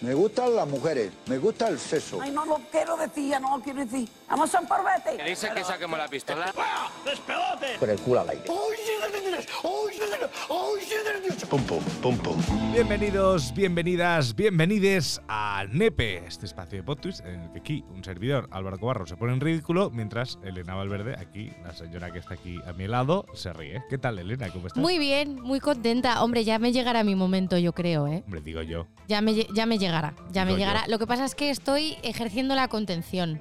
Me gustan las mujeres, me gusta el sexo. Ay, no lo quiero decir, ya no lo quiero decir. Vamos a un parvete. dice que saquemos la pistola? Con el culo al aire. Pum, pum, pum, pum. Bienvenidos, bienvenidas, bienvenides a Nepe, este espacio de podcast en el que aquí un servidor, Álvaro Cobarro, se pone en ridículo mientras Elena Valverde, aquí, la señora que está aquí a mi lado, se ríe. ¿Qué tal, Elena? ¿Cómo estás? Muy bien, muy contenta. Hombre, ya me llegará mi momento, yo creo, ¿eh? Hombre, digo yo. Ya me, ya me llegará, ya me yo. llegará. Lo que pasa es que estoy ejerciendo la contención.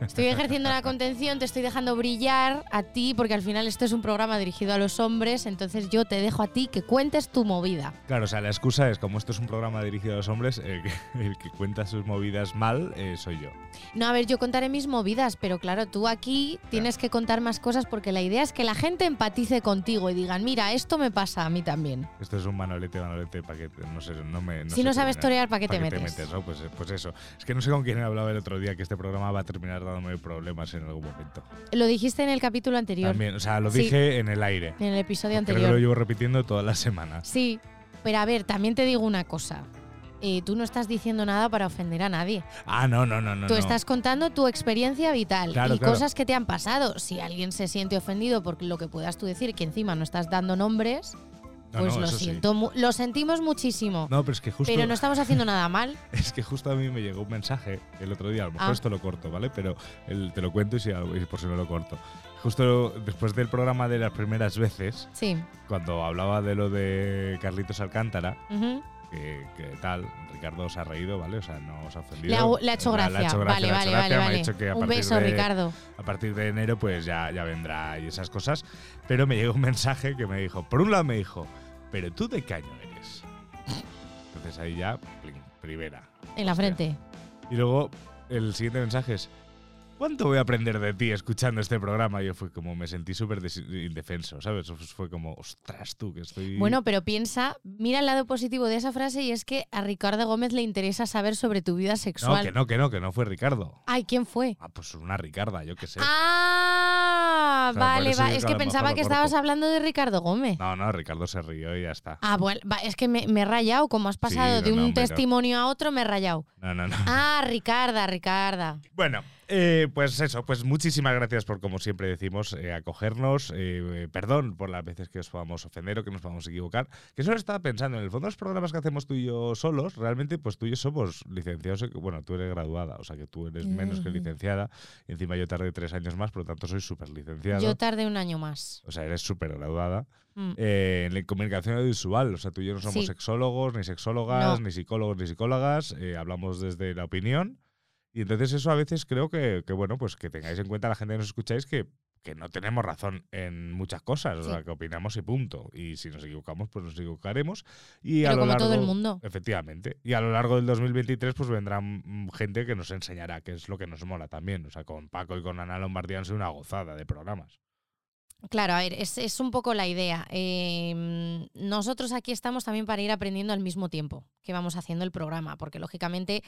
Estoy ejerciendo la contención, te estoy dejando brillar a ti, porque al final esto es un programa dirigido a los hombres, entonces yo te dejo a ti que cuentes tu movida. Claro, o sea, la excusa es, como esto es un programa dirigido a los hombres, el que cuenta sus movidas mal eh, soy yo. No, a ver, yo contaré mis movidas, pero claro, tú aquí tienes que contar más cosas porque la idea es que la gente empatice contigo y digan, mira, esto me pasa a mí también. Esto es un manolete, manolete, para que no sé, no me. Si sé no sabes torear, ¿para qué te ¿Pa' metes? ¿no? Pues, pues eso. Es que no sé con quién he hablado el otro día que este programa va a terminar dándome problemas en algún momento. Lo dijiste en el capítulo anterior, También, o sea, lo Sí. dije en el aire. en el episodio Creo que anterior. lo llevo repitiendo todas las semanas. Sí, pero a ver, también te digo una cosa. Eh, tú no estás diciendo nada para ofender a nadie. Ah, no, no, no, no. tú no. estás contando tu experiencia vital Claro, y claro. cosas que te han pasado. Si alguien se siente ofendido por lo que puedas tú decir, que encima no estás dando nombres, No, pues no, lo sí. siento, mu- lo sentimos muchísimo. No, pero es que justo. pero no estamos haciendo nada mal. Es que justo a mí me llegó un mensaje el otro día, a lo mejor Ah. esto lo corto, ¿vale? Pero el- te lo cuento y, si, y por si no lo corto. Justo después del programa de las primeras veces, Sí. cuando hablaba de lo de Carlitos Alcántara, Ujú. Que, que tal, Ricardo se ha reído, ¿vale? O sea, no os ha ofendido. Le ha, hecho gracia. le ha hecho gracia, Vale, vale, vale, vale. que Un beso, de- Ricardo. A partir de enero, pues ya, ya vendrá y esas cosas. Pero me llegó un mensaje que me dijo, por un lado me dijo, pero tú de qué año eres. Entonces ahí ya, primera. En la frente. Y luego el siguiente mensaje es, ¿cuánto voy a aprender de ti escuchando este programa? Y yo fue como, me sentí súper indefenso, ¿sabes? Fue como, ostras tú, que estoy... Bueno, pero piensa, mira el lado positivo de esa frase y es que a Ricardo Gómez le interesa saber sobre tu vida no, sexual. que no, que no, que no fue Ricardo. Ay, ¿quién fue? Ah, pues una Ricarda, yo qué sé. Ah, O sea, por vale, eso va. digo Es que pensaba que estabas hablando de Ricardo Gómez. No, no, Ricardo se rió y ya está. Ah, bueno, va, es que me, me he rayado, como has pasado no, de un no, no. testimonio a otro, me he rayado. No, no, no. Ah, Ricarda, Ricarda. Bueno, eh, pues eso, pues muchísimas gracias por, como siempre decimos, eh, acogernos. eh, eh, perdón por las veces que os podamos ofender o que nos podamos equivocar. Que solo estaba pensando, en el fondo los programas que hacemos tú y yo solos, realmente pues tú y yo somos licenciados. Bueno, tú eres graduada, o sea que tú eres menos que licenciada. Y encima yo tardé tres años más, por lo tanto soy súper licenciado. Yo tardé un año más. o sea, eres súper graduada. Mm. Eh, en la comunicación audiovisual, o sea, tú y yo no somos Sí. sexólogos, ni sexólogas, No. ni psicólogos, ni psicólogas, eh, hablamos desde la opinión. Y entonces eso a veces creo que, que, bueno, pues que tengáis en cuenta la gente que nos escucháis que, que no tenemos razón en muchas cosas, o sea, que opinamos y punto. Y si nos equivocamos, pues nos equivocaremos. Y a lo como todo el largo- mundo. Efectivamente. Y a lo largo del 2023 pues vendrán mm, gente que nos enseñará qué es lo que nos mola también. O sea, con Paco y con Ana Lombardía han sido una gozada de programas. Claro, a ver, es, es un poco la idea. Eh, nosotros aquí estamos también para ir aprendiendo al mismo tiempo que vamos haciendo el programa, porque lógicamente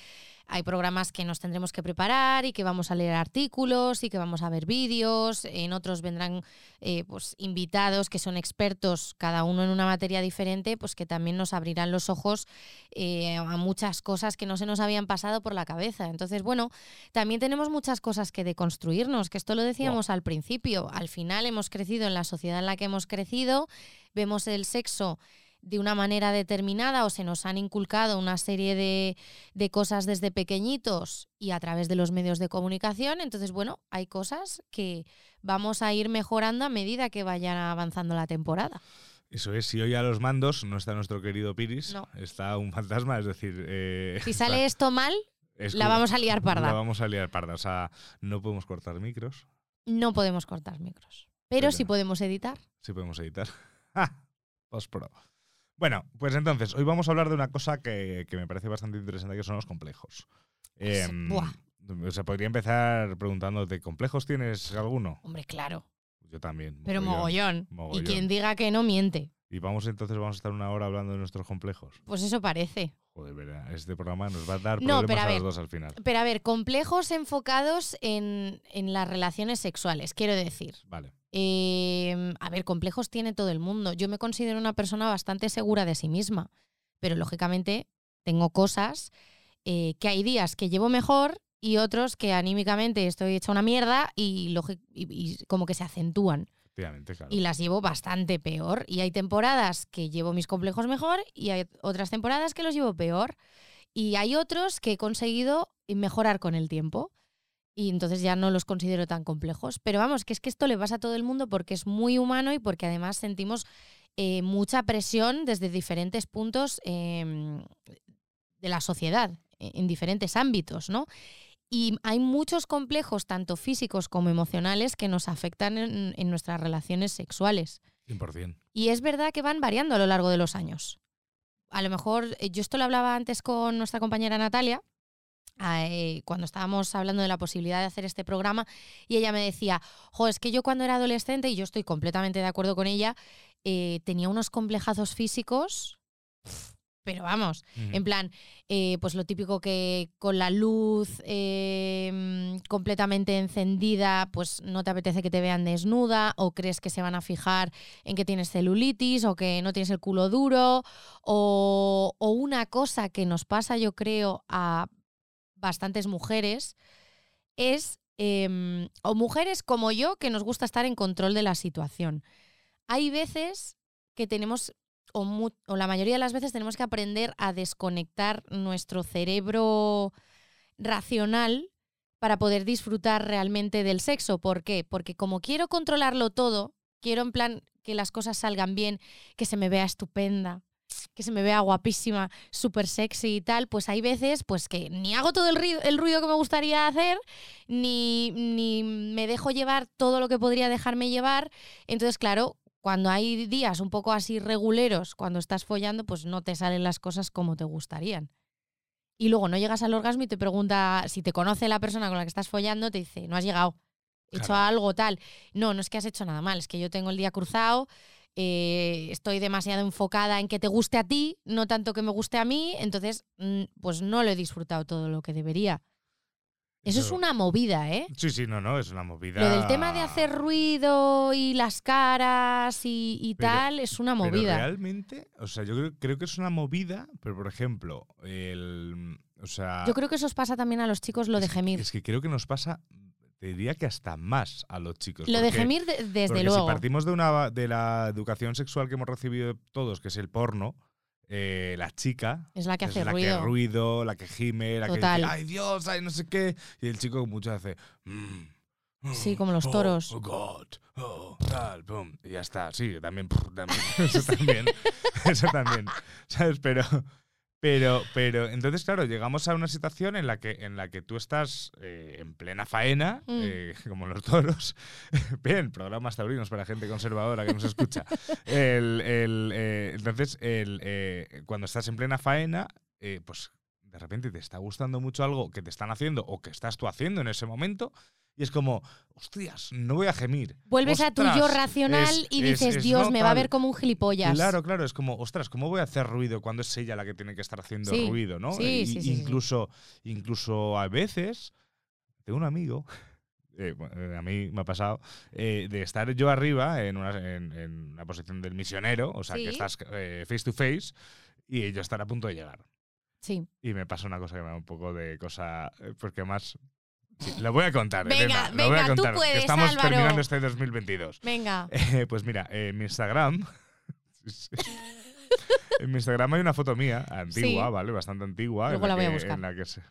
hay programas que nos tendremos que preparar y que vamos a leer artículos y que vamos a ver vídeos, en otros vendrán eh, pues, invitados que son expertos, cada uno en una materia diferente, pues que también nos abrirán los ojos eh, a muchas cosas que no se nos habían pasado por la cabeza. Entonces, bueno, también tenemos muchas cosas que deconstruirnos, que esto lo decíamos al principio. Al final hemos crecido en la sociedad en la que hemos crecido, vemos el sexo de una manera determinada o se nos han inculcado una serie de, de cosas desde pequeñitos y a través de los medios de comunicación. Entonces, bueno, hay cosas que vamos a ir mejorando a medida que vaya avanzando la temporada. Eso es, si hoy a los mandos no está nuestro querido Piris, No. está un fantasma, es decir... eh, Si sale esto mal, es la vamos a liar La parda. vamos a liar parda, o sea, no podemos cortar micros, No podemos cortar micros. Pero Pero- sí podemos editar. sí podemos editar. Post-pro. Bueno, pues entonces, hoy vamos a hablar de una cosa que, que me parece bastante interesante, que son los complejos. Pues, Em, buah. o sea, podría empezar preguntándote, ¿complejos tienes alguno? Hombre, claro. Yo también. Pero mogollón. mogollón. Y quien diga que no miente. Y vamos entonces, vamos a estar una hora hablando de nuestros complejos. Pues eso parece. Joder, verá, este programa nos va a dar No, problemas pero a a, ver. los dos al final. Pero a ver, complejos enfocados en, en las relaciones sexuales, quiero decir. Vale. Eh, a ver, complejos tiene todo el mundo. Yo me considero una persona bastante segura de sí misma, pero lógicamente tengo cosas eh, que hay días que llevo mejor y otros que anímicamente estoy hecha una mierda y, lógi- y- y como que se acentúan. Claro. Y las llevo bastante peor. Y hay temporadas que llevo mis complejos mejor y hay otras temporadas que los llevo peor. Y hay otros que he conseguido mejorar con el tiempo. Y entonces ya no los considero tan complejos. Pero vamos, que es que esto le pasa a todo el mundo porque es muy humano y porque además sentimos eh, mucha presión desde diferentes puntos em, de la sociedad, e- en diferentes ámbitos, ¿no? Y hay muchos complejos, tanto físicos como emocionales, que nos afectan en, en nuestras relaciones sexuales. 100%. Y es verdad que van variando a lo largo de los años. A lo mejor, eh, yo esto lo hablaba antes con nuestra compañera Natalia, eh, cuando estábamos hablando de la posibilidad de hacer este programa, y ella me decía, jo, es que yo cuando era adolescente, y yo estoy completamente de acuerdo con ella, eh, tenía unos complejazos físicos, pero vamos, en plan, eh, pues lo típico que con la luz eh, mm, completamente encendida, pues no te apetece que te vean desnuda, o crees que se van a fijar en que tienes celulitis, o que no tienes el culo duro, o, o una cosa que nos pasa, yo creo, a bastantes mujeres, es, em, o mujeres como yo, que nos gusta estar en control de la situación. Hay veces que tenemos o, o la mayoría de las veces tenemos que aprender a desconectar nuestro cerebro racional para poder disfrutar realmente del sexo. ¿Por qué? Porque como quiero controlarlo todo, quiero en plan que las cosas salgan bien, que se me vea estupenda, que se me vea guapísima, súper sexy y tal, pues hay veces pues que ni hago todo el ruido, el ruido que me gustaría hacer, ni, ni me dejo llevar todo lo que podría dejarme llevar. Entonces, claro, cuando hay días un poco así reguleros, cuando estás follando, pues no te salen las cosas como te gustarían. Y luego no llegas al orgasmo y te pregunta, si te conoce la persona con la que estás follando, te dice, no has llegado, he hecho algo tal. No, no es que has hecho nada mal, es que yo tengo el día cruzado, eh, estoy demasiado enfocada en que te guste a ti, no tanto que me guste a mí, entonces mm, pues no lo he disfrutado todo lo que debería. Eso es una movida, ¿eh? Sí, sí, no, no, es una movida. Lo del tema de hacer ruido y las caras y, y Pero- tal es una Pero movida. realmente, o sea, yo creo, creo que es una movida, pero por ejemplo, el. O sea. Yo creo que eso os pasa también a los chicos lo de gemir. Es que creo que nos pasa, te diría que hasta más a los chicos. Lo de porque- gemir de- desde porque luego. Si partimos de, una, de la educación sexual que hemos recibido todos, que es el porno, eh, la chica. Es la que es hace la ruido. que ruido, la que gime, la Total. que dice, ay Dios, ay no sé qué. Y el chico mucho hace, "Mm, mm, Sí, como los oh, toros. Oh, God, oh, tal, pum. Y ya está, sí, también, pff, también, eso también, eso también, ¿sabes? Pero, pero, pero, entonces, claro, llegamos a una situación en la que, en la que tú estás eh, en plena faena, Mm. eh, como los toros. Bien, programas taurinos para gente conservadora que nos escucha. El- el, eh, entonces, el, eh, cuando estás en plena faena, eh, pues de repente te está gustando mucho algo que te están haciendo o que estás tú haciendo en ese momento. Y es como, hostias, no voy a gemir. Vuelves a tu yo racional es- y es- dices, es Dios, no me va a tal". ver como un gilipollas. Claro, claro, es como, ostras, ¿cómo voy a hacer ruido cuando es ella la que tiene que estar haciendo Sí, ruido, no? sí, sí, incluso, incluso a veces, tengo un amigo, eh, a mí me ha pasado, eh, de estar yo arriba en una, en, en una posición del misionero, o sea, que estás eh, face to face, y yo estar a punto de llegar. Sí. Y me pasa una cosa que me da un poco de cosa, porque más... sí, lo voy a contar, Venga, Elena, lo voy a venga, tú contar, que puedes, estamos Álvaro. terminando este 2022. Venga. Eh, pues mira, en mi Instagram. en mi Instagram hay una foto mía, antigua, Sí. ¿vale? Bastante antigua. Luego la voy a buscar. En la que se-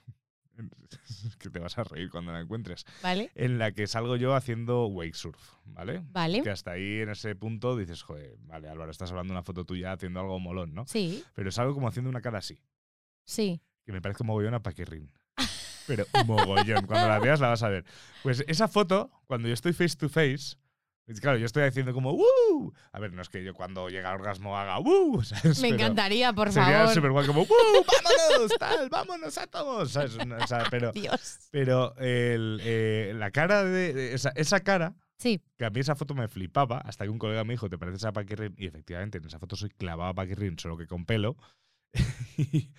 es que te vas a reír cuando la encuentres. ¿Vale? En la que salgo yo haciendo wake surf, ¿vale? Vale. Que hasta ahí, en ese punto, dices, joder, vale, Álvaro, estás hablando de una foto tuya haciendo algo molón, ¿no? Sí, Pero salgo como haciendo una cara así, sí. que me parece mogollón a Paquirrin. Pero mogollón, cuando la veas la vas a ver. Pues esa foto, cuando yo estoy face to face, claro, yo estoy haciendo como ¡Woo! A ver, no es que yo cuando llega al orgasmo haga ¡Woo! ¿sabes? Me Pero encantaría, por Sería favor. súper guay como ¡Woo! ¡Vámonos! ¡Tal! ¡Vámonos átomos! ¿sabes? O sea, pero Dios. pero el, eh, la cara de, de esa, esa cara, Sí, que a mí esa foto me flipaba, hasta que un colega me dijo, ¿te pareces a Paquirrin? Y efectivamente, en esa foto soy clavado a Paquirrin, solo que con pelo.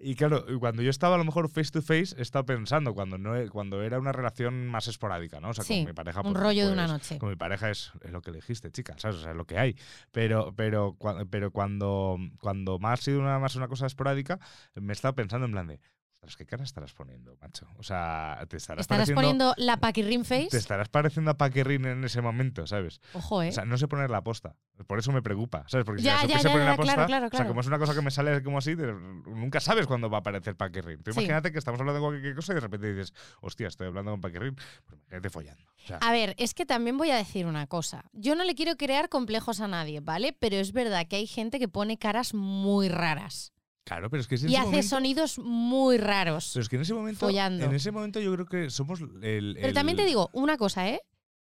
y, claro, cuando yo estaba a lo mejor face to face, he estado pensando cuando no e- cuando era una relación más esporádica, ¿no? O sea, Sí, con mi pareja. un pues- rollo de una pues, noche. Con mi pareja es, es lo que elegiste, chica, ¿sabes? O sea, es lo que hay. Pero, pero, pero cuando, cuando más ha sido una, más una cosa esporádica, me he estado pensando en plan de. Ostras, ¿qué cara estarás poniendo, macho? O sea, te estarás, Estarás poniendo la paquirrin face. Te estarás pareciendo a Paquerrin en ese momento, ¿sabes? Ojo, ¿eh? O sea, no sé poner la posta. Por eso me preocupa, ¿sabes? Porque Ya, si ya, ya, poner la posta, claro, claro, o sea, claro. como es una cosa que me sale como así, de- nunca sabes cuándo va a aparecer Paquerrin. Tú Sí. imagínate que estamos hablando de cualquier cosa y de repente dices, hostia, estoy hablando con Paquerrin. Pues imagínate follando. O sea, A ver, es que también voy a decir una cosa. Yo no le quiero crear complejos a nadie, ¿vale? Pero es verdad que hay gente que pone caras muy raras claro, pero es que en y ese hace momento, sonidos muy raros. pero es que en ese momento, follando. en ese momento yo creo que somos el. Pero también te digo una cosa, ¿eh?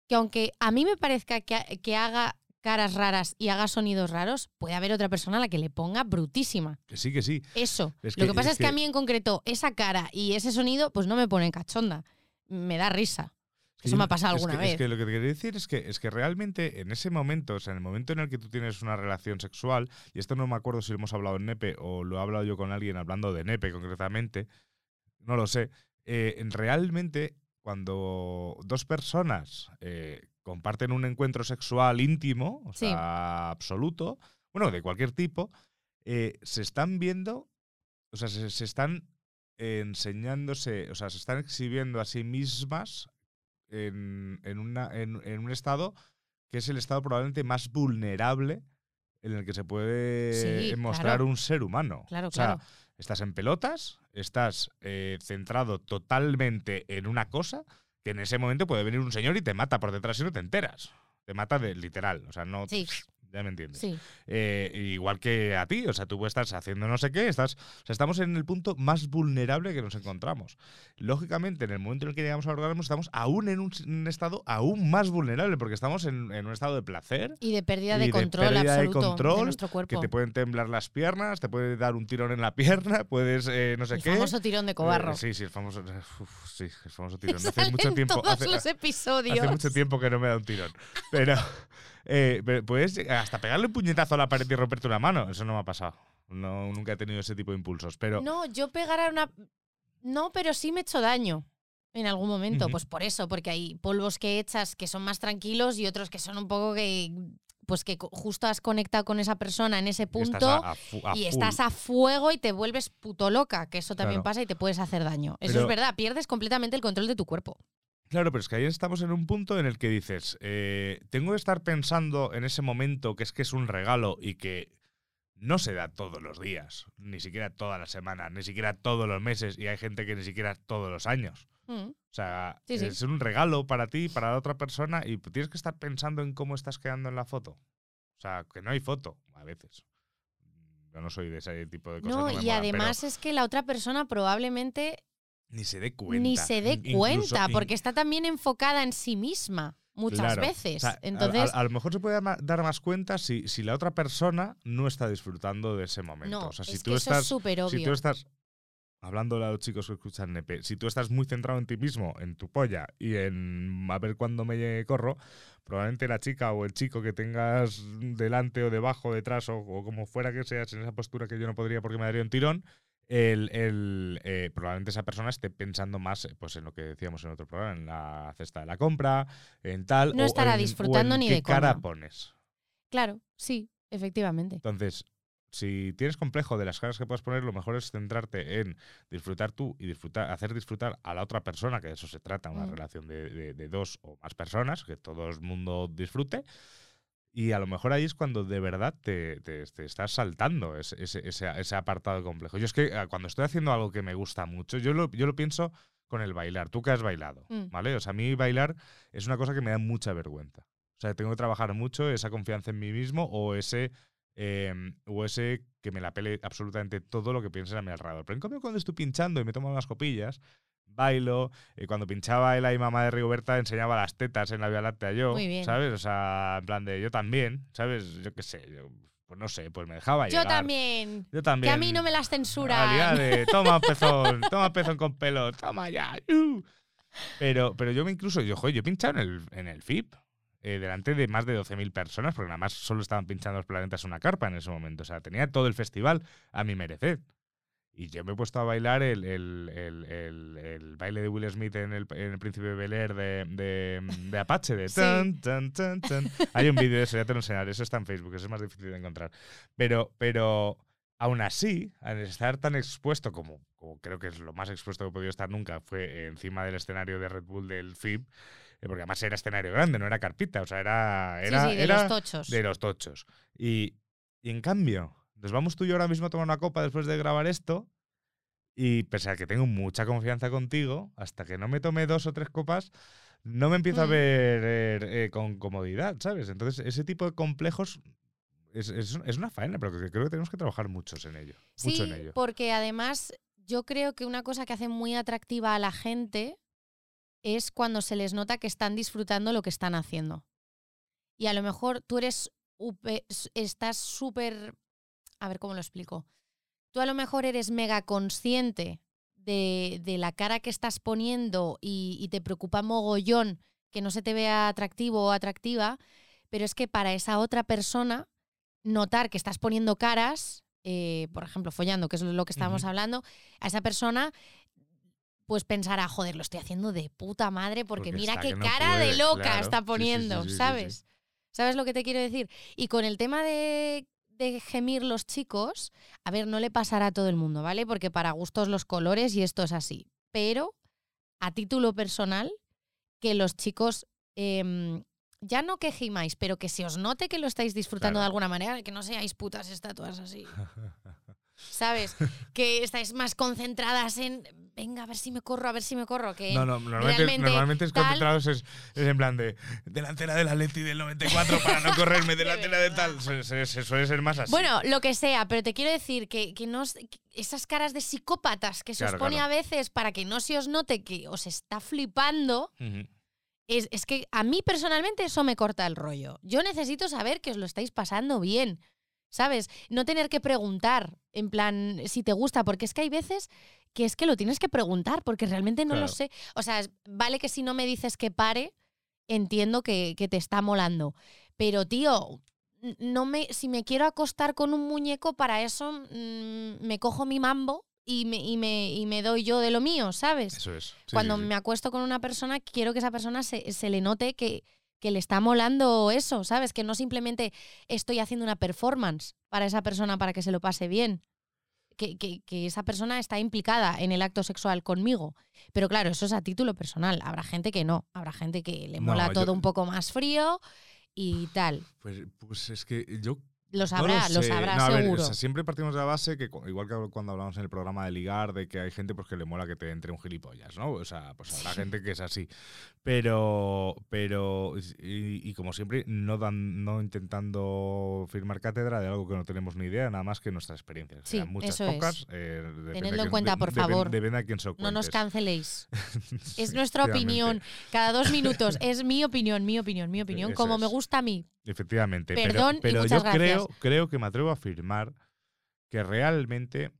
Que aunque a mí me parezca que, que haga caras raras y haga sonidos raros, puede haber otra persona a la que le ponga brutísima. Que sí, que sí. Eso. Es Lo que- que pasa es es que, que- a mí en concreto esa cara y ese sonido pues no me pone cachonda. Me da risa. Eso me ha pasado es alguna que- vez. Es que lo que te quería decir es que, es que realmente en ese momento, o sea, en el momento en el que tú tienes una relación sexual, y esto no me acuerdo si lo hemos hablado en Nepe o lo he hablado yo con alguien hablando de Nepe concretamente, no lo sé, eh, en realmente cuando dos personas eh, comparten un encuentro sexual íntimo, o Sí. sea, absoluto, bueno, de cualquier tipo, eh, se están viendo, o sea, se, se están enseñándose, o sea, se están exhibiendo a sí mismas en, en una, en, en un estado que es el estado probablemente más vulnerable en el que se puede Sí, mostrar claro. un ser humano. Claro, o sea, claro. estás en pelotas, estás eh, centrado totalmente en una cosa, que en ese momento puede venir un señor y te mata por detrás y no te enteras. Te mata de literal, o sea, no... Sí. Ya me entiendes. Sí. Eh, igual que a ti, o sea, tú estás haciendo no sé qué, estás, o sea, estamos en el punto más vulnerable que nos encontramos. Lógicamente, en el momento en el que llegamos al orgasmo, estamos aún en un, un estado aún más vulnerable, porque estamos en, en un estado de placer, Y de pérdida Y de de control pérdida de absoluto de, control, nuestro que cuerpo. te pueden temblar las piernas, te puede dar un tirón en la pierna, puedes eh, no sé El qué. famoso tirón de cobarro. Eh, sí, sí, el famoso, uf, sí, el famoso tirón. Hace mucho tiempo. todos hace- los episodios. Hace mucho tiempo que no me da un tirón. Pero, eh, pero puedes hasta pegarle un puñetazo a la pared y romperte una mano. Eso no me ha pasado. No, nunca he tenido ese tipo de impulsos. Pero No, yo pegar a una. No, pero sí me he hecho daño en algún momento. Pues por eso, porque hay polvos que echas que son más tranquilos y otros que son un poco que. Pues que justo has conectado con esa persona en ese estás punto a- a fu- a y estás a fuego y te vuelves puto loca, que eso también Claro. pasa y te puedes hacer daño. Eso Pero- es verdad, pierdes completamente el control de tu cuerpo. Claro, pero es que ahí estamos en un punto en el que dices, eh, tengo que estar pensando en ese momento que es que es un regalo y que no se da todos los días, ni siquiera todas las semanas, ni siquiera todos los meses, y hay gente que ni siquiera todos los años. Mm. O sea, Sí, sí. es un regalo para ti, para la otra persona, y tienes que estar pensando en cómo estás quedando en la foto. O sea, que no hay foto, a veces. Yo no soy de ese tipo de cosas. No, y pero además es que la otra persona probablemente Ni se dé cuenta. ni se dé incluso cuenta, porque está también enfocada en sí misma muchas Claro. veces. O sea, a- Entonces, a, a lo mejor se puede dar más cuenta si, si la otra persona no está disfrutando de ese momento. no, o sea, si es tú que eso estás. es súper si tú obvio. estás. Hablando a los chicos que escuchan Nepe, si tú estás muy centrado en ti mismo, en tu polla y en a ver cuándo me corro, probablemente la chica o el chico que tengas delante o debajo, detrás o, o como fuera que seas en esa postura que yo no podría porque me daría un tirón, el, el, eh, probablemente esa persona esté pensando más eh, pues en lo que decíamos en otro programa, en la cesta de la compra, en tal. No o estará en- o disfrutando en ni qué de cara pones. Claro, sí, efectivamente. Entonces, si tienes complejo de las caras que puedes poner, lo mejor es centrarte en disfrutar tú y disfrutar, hacer disfrutar a la otra persona, que de eso se trata, una Mm. relación de, de- de dos o más personas, que todo el mundo disfrute. Y a lo mejor ahí es cuando de verdad te, te- te estás saltando ese, ese- ese- apartado complejo. Yo es que eh, cuando estoy haciendo algo que me gusta mucho, yo lo, yo lo pienso con el bailar. Tú que has bailado, Mm. ¿vale? O sea, a mí bailar es una cosa que me da mucha vergüenza. O sea, tengo que trabajar mucho esa confianza en mí mismo o ese eh, o ese que me la pele absolutamente todo lo que piensen a mi alrededor. Pero en cambio, cuando estoy pinchando y me tomo unas copillas, bailo. eh, cuando pinchaba el y mamá de Rigoberta, enseñaba las tetas en la Vía Láctea yo, Muy bien. ¿sabes? O sea, en plan de yo también, ¿sabes? Yo qué sé, yo, pues no sé, pues me dejaba Yo llegar. también. Yo también. Que a mí no me las censuran. de, toma pezón, toma pezón con pelo, toma ya. uh". Pero, pero yo me incluso, yo, joder, yo he pinchado en el, en el FIP. eh, delante de más de 12.000 personas, porque nada más solo estaban pinchando los planetas una carpa en ese momento. O sea, tenía todo el festival a mi merecer. Y yo me he puesto a bailar el, el- el- el- baile de Will Smith en el, en el Príncipe de Bel Air de, de- de Apache, de Sí. tan, tan, tan, tan. Hay un vídeo de eso, ya te lo enseñaré, eso está en Facebook, eso es más difícil de encontrar. Pero, pero aún así, al estar tan expuesto como, como creo que es lo más expuesto que he podido estar nunca, fue encima del escenario de Red Bull del FIB, eh, porque además era escenario grande, no era carpita, o sea, era, era, sí, sí, de era los tochos. de los tochos. Y, y en cambio, nos vamos tú y yo ahora mismo a tomar una copa después de grabar esto. Y pese a que tengo mucha confianza contigo, hasta que no me tome dos o tres copas, no me empiezo a Mm. ver eh, eh, con comodidad, ¿sabes? Entonces, ese tipo de complejos es, es- es una faena, pero que creo que tenemos que trabajar muchos en ello. mucho Sí, en ello. porque además yo creo que una cosa que hace muy atractiva a la gente es cuando se les nota que están disfrutando lo que están haciendo. Y a lo mejor tú eres, estás súper, a ver cómo lo explico. Tú a lo mejor eres mega consciente de, de la cara que estás poniendo y, y te preocupa mogollón que no se te vea atractivo o atractiva, pero es que para esa otra persona notar que estás poniendo caras, eh, por ejemplo, follando, que es lo que estábamos hablando, a esa persona pues pensará, joder, lo estoy haciendo de puta madre porque, Porque mira qué no cara de loca claro. está poniendo, sí, sí, sí. ¿sabes? ¿Sabes lo que te quiero decir? Y con el tema de, de gemir los chicos, a ver, no le pasará a todo el mundo, ¿vale? Porque para gustos los colores y esto es así. Pero a título personal, que los chicos em, ya no que gimáis, pero que se os note que lo estáis disfrutando Claro. de alguna manera, que no seáis putas estatuas así. ¿Sabes? Que estáis más concentradas en, venga, a ver si me corro, a ver si me corro. Que No, no, normalmente, normalmente es concentrados es, es en plan de delantera del Atleti del 94 para no correrme delantera de tal. Se, se- se suele ser más así. Bueno, lo que sea, pero te quiero decir que, que no que esas caras de psicópatas que se Claro, os pone claro. a veces para que no se os note que os está flipando, es, es que a mí personalmente eso me corta el rollo. Yo necesito saber que os lo estáis pasando bien, ¿sabes? No tener que preguntar, en plan, si te gusta, porque es que hay veces que es que lo tienes que preguntar, porque realmente no lo sé. O sea, vale que si no me dices que pare, entiendo que, que te está molando. Pero, tío, no me, si me quiero acostar con un muñeco, para eso mm, me cojo mi mambo y me, y, me, y me doy yo de lo mío, ¿sabes? Eso es. Sí, Cuando sí, sí. me acuesto con una persona, quiero que esa persona se, se le note que, que le está molando eso, ¿sabes? Que no simplemente estoy haciendo una performance para esa persona para que se lo pase bien. Que, que- que esa persona está implicada en el acto sexual conmigo. Pero claro, eso es a título personal. Habrá gente que no. Habrá gente que le No, mola yo- todo un poco más frío y tal. Pues, pues es que yo Lo No sabrá, lo, sé. sabrá No, ver, seguro. o sea, siempre partimos de la base que, igual que cuando hablamos en el programa de ligar, de que hay gente pues, que le mola que te entre un gilipollas, ¿no? O sea, pues habrá gente que es así. Pero, pero y, y como siempre, no, dan, no intentando firmar cátedra de algo que no tenemos ni idea, nada más que nuestra experiencia. Sí, muchas eso es. pocas. eh, depende Tenedlo en cuenta, de- por favor. Depende a quién se lo No nos canceléis. Es nuestra opinión. Cada dos minutos. Es mi opinión, mi opinión, mi opinión. Eso como me es. gusta a mí. Efectivamente. pero- Perdón y pero, muchas yo creo, creo que me atrevo a afirmar que realmente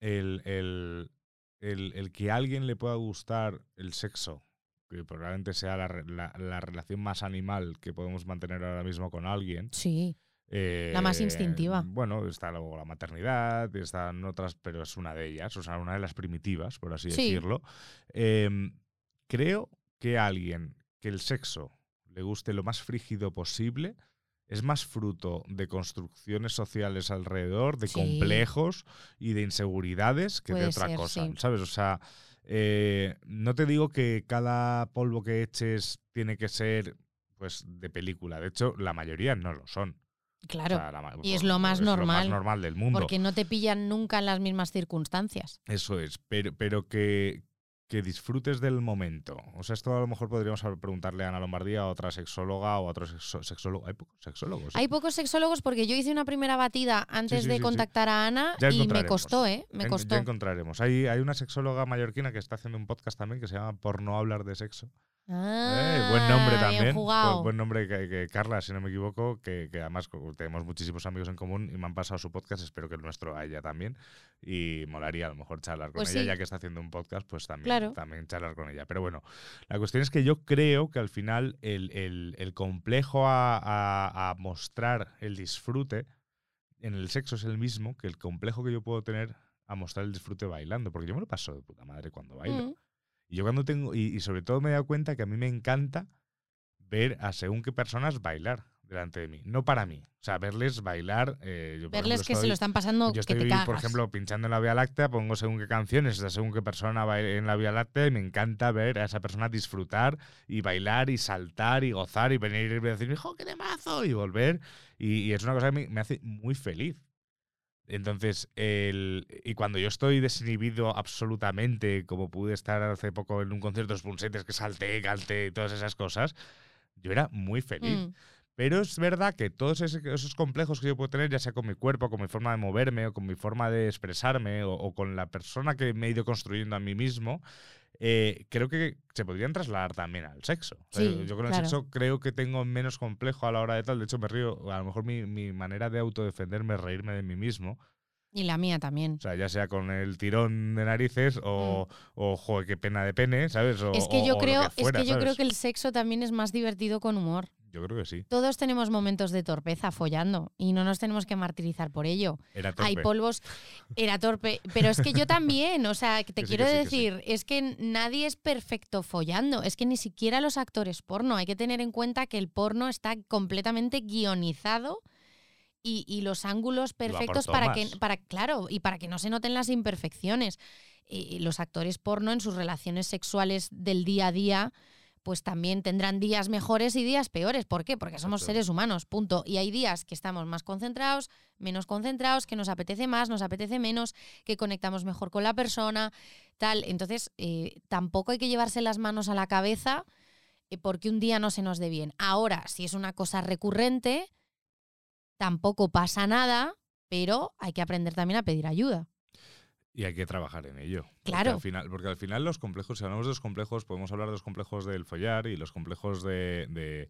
el, el- el- el que a alguien le pueda gustar el sexo, que probablemente sea la, la- la relación más animal que podemos mantener ahora mismo con alguien. Sí. eh, La más instintiva. Bueno, está luego la maternidad, están otras, pero es una de ellas, o sea, una de las primitivas, por así Sí. decirlo. Em, creo que a alguien que el sexo le guste lo más frígido posible es más fruto de construcciones sociales alrededor, de Sí. complejos y de inseguridades que de otra ser, cosa, sí. ¿sabes? O sea, eh, no te digo que cada polvo que eches tiene que ser pues de película. De hecho, la mayoría no lo son. O Claro. sea, la ma- Y es por- lo más normal, normal del mundo. porque no te pillan nunca en las mismas circunstancias. Eso es, pero, pero que, que disfrutes del momento. O sea, esto a lo mejor podríamos preguntarle a Ana Lombardía, a otra sexóloga o a otro sexo- sexólogo. Hay pocos sexólogos. ¿eh? Hay pocos sexólogos porque yo hice una primera batida antes sí, de sí, contactar a Ana Ya y me costó, ¿eh? Me En- costó. Ya encontraremos. Hay, hay una sexóloga mallorquina que está haciendo un podcast también que se llama Por no hablar de sexo. Ah, Eh, buen nombre también. Buen nombre que, que Carla, si no me equivoco, que, que además tenemos muchísimos amigos en común y me han pasado su podcast, espero que el nuestro a ella también. Y molaría a lo mejor charlar con Pues ella, sí. ya que está haciendo un podcast, pues también, Claro. también charlar con ella. Pero bueno, la cuestión es que yo creo que al final el, el- el complejo a, a- a mostrar el disfrute en el sexo es el mismo que el complejo que yo puedo tener a mostrar el disfrute bailando, porque yo me lo paso de puta madre cuando bailo. Mm. Y yo cuando tengo, y, y sobre todo me he dado cuenta que a mí me encanta ver a según qué personas bailar delante de mí. No para mí. O sea, verles bailar. eh, yo, Verles ejemplo, que se lo están pasando Yo que estoy, te cagas. por ejemplo, pinchando en la Vía Láctea, pongo según qué canciones, de según qué persona va en la Vía Láctea y me encanta ver a esa persona disfrutar y bailar y saltar y gozar y venir y decir, ¡hijo, qué temazo! Y volver. Y, y es una cosa que me, me hace muy feliz. Entonces, el, y cuando yo estoy desinhibido absolutamente, como pude estar hace poco en un concierto de los Punsetes que salté, canté y todas esas cosas, yo era muy feliz. Mm. Pero es verdad que todos esos complejos que yo puedo tener, ya sea con mi cuerpo, con mi forma de moverme, o con mi forma de expresarme, o, o con la persona que me he ido construyendo a mí mismo, eh, creo que se podrían trasladar también al sexo. O sea, Sí, yo con el claro. sexo creo que tengo menos complejo a la hora de tal. De hecho, me río. A lo mejor mi, mi manera de autodefenderme es reírme de mí mismo. Y la mía también. O sea, ya sea con el tirón de narices o, o joder, qué pena de pene, ¿sabes? O, Mm. es que yo o creo, fuera, es que yo creo que el sexo también es más divertido con humor. Yo creo que sí. Todos tenemos momentos de torpeza follando y no nos tenemos que martirizar por ello. Era Hay torpe. polvos, era torpe, pero es que yo también, o sea, te Que sí, quiero que sí, que sí. decir, es que nadie es perfecto follando, es que ni siquiera los actores porno, hay que tener en cuenta que el porno está completamente guionizado y, y los ángulos perfectos para que, para, claro, y para que no se noten las imperfecciones. Y los actores porno en sus relaciones sexuales del día a día pues también tendrán días mejores y días peores. ¿Por qué? Porque somos Exacto. seres humanos, punto. Y hay días que estamos más concentrados, menos concentrados, que nos apetece más, nos apetece menos, que conectamos mejor con la persona, tal. Entonces, eh, tampoco hay que llevarse las manos a la cabeza eh, porque un día no se nos dé bien. Ahora, si es una cosa recurrente, tampoco pasa nada, pero hay que aprender también a pedir ayuda. Y hay que trabajar en ello. Porque Claro. al final, porque al final los complejos, si hablamos de los complejos, podemos hablar de los complejos del follar y los complejos de, de-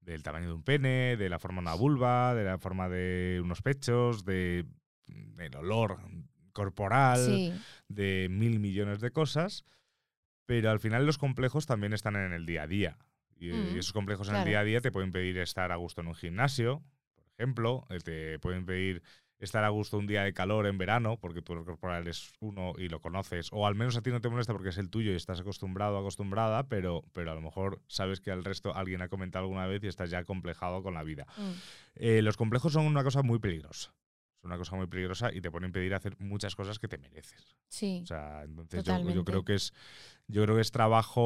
del tamaño de un pene, de la forma de una vulva, de la forma de unos pechos, de del olor corporal, Sí, de mil millones de cosas. Pero al final los complejos también están en el día a día. Y, eh, Mm, esos complejos en el día a día te pueden pedir estar a gusto en un gimnasio, por ejemplo. eh, Te pueden pedir estar a gusto un día de calor en verano, porque tu olor corporal es uno y lo conoces. O al menos a ti no te molesta porque es el tuyo y estás acostumbrado acostumbrada, pero, pero a lo mejor sabes que al resto alguien ha comentado alguna vez y estás ya complejado con la vida. mm, Eh, los complejos son una cosa muy peligrosa. Una cosa muy peligrosa y te pueden impedir hacer muchas cosas que te mereces. sí. O sea, entonces yo, creo que es yo creo que es trabajo,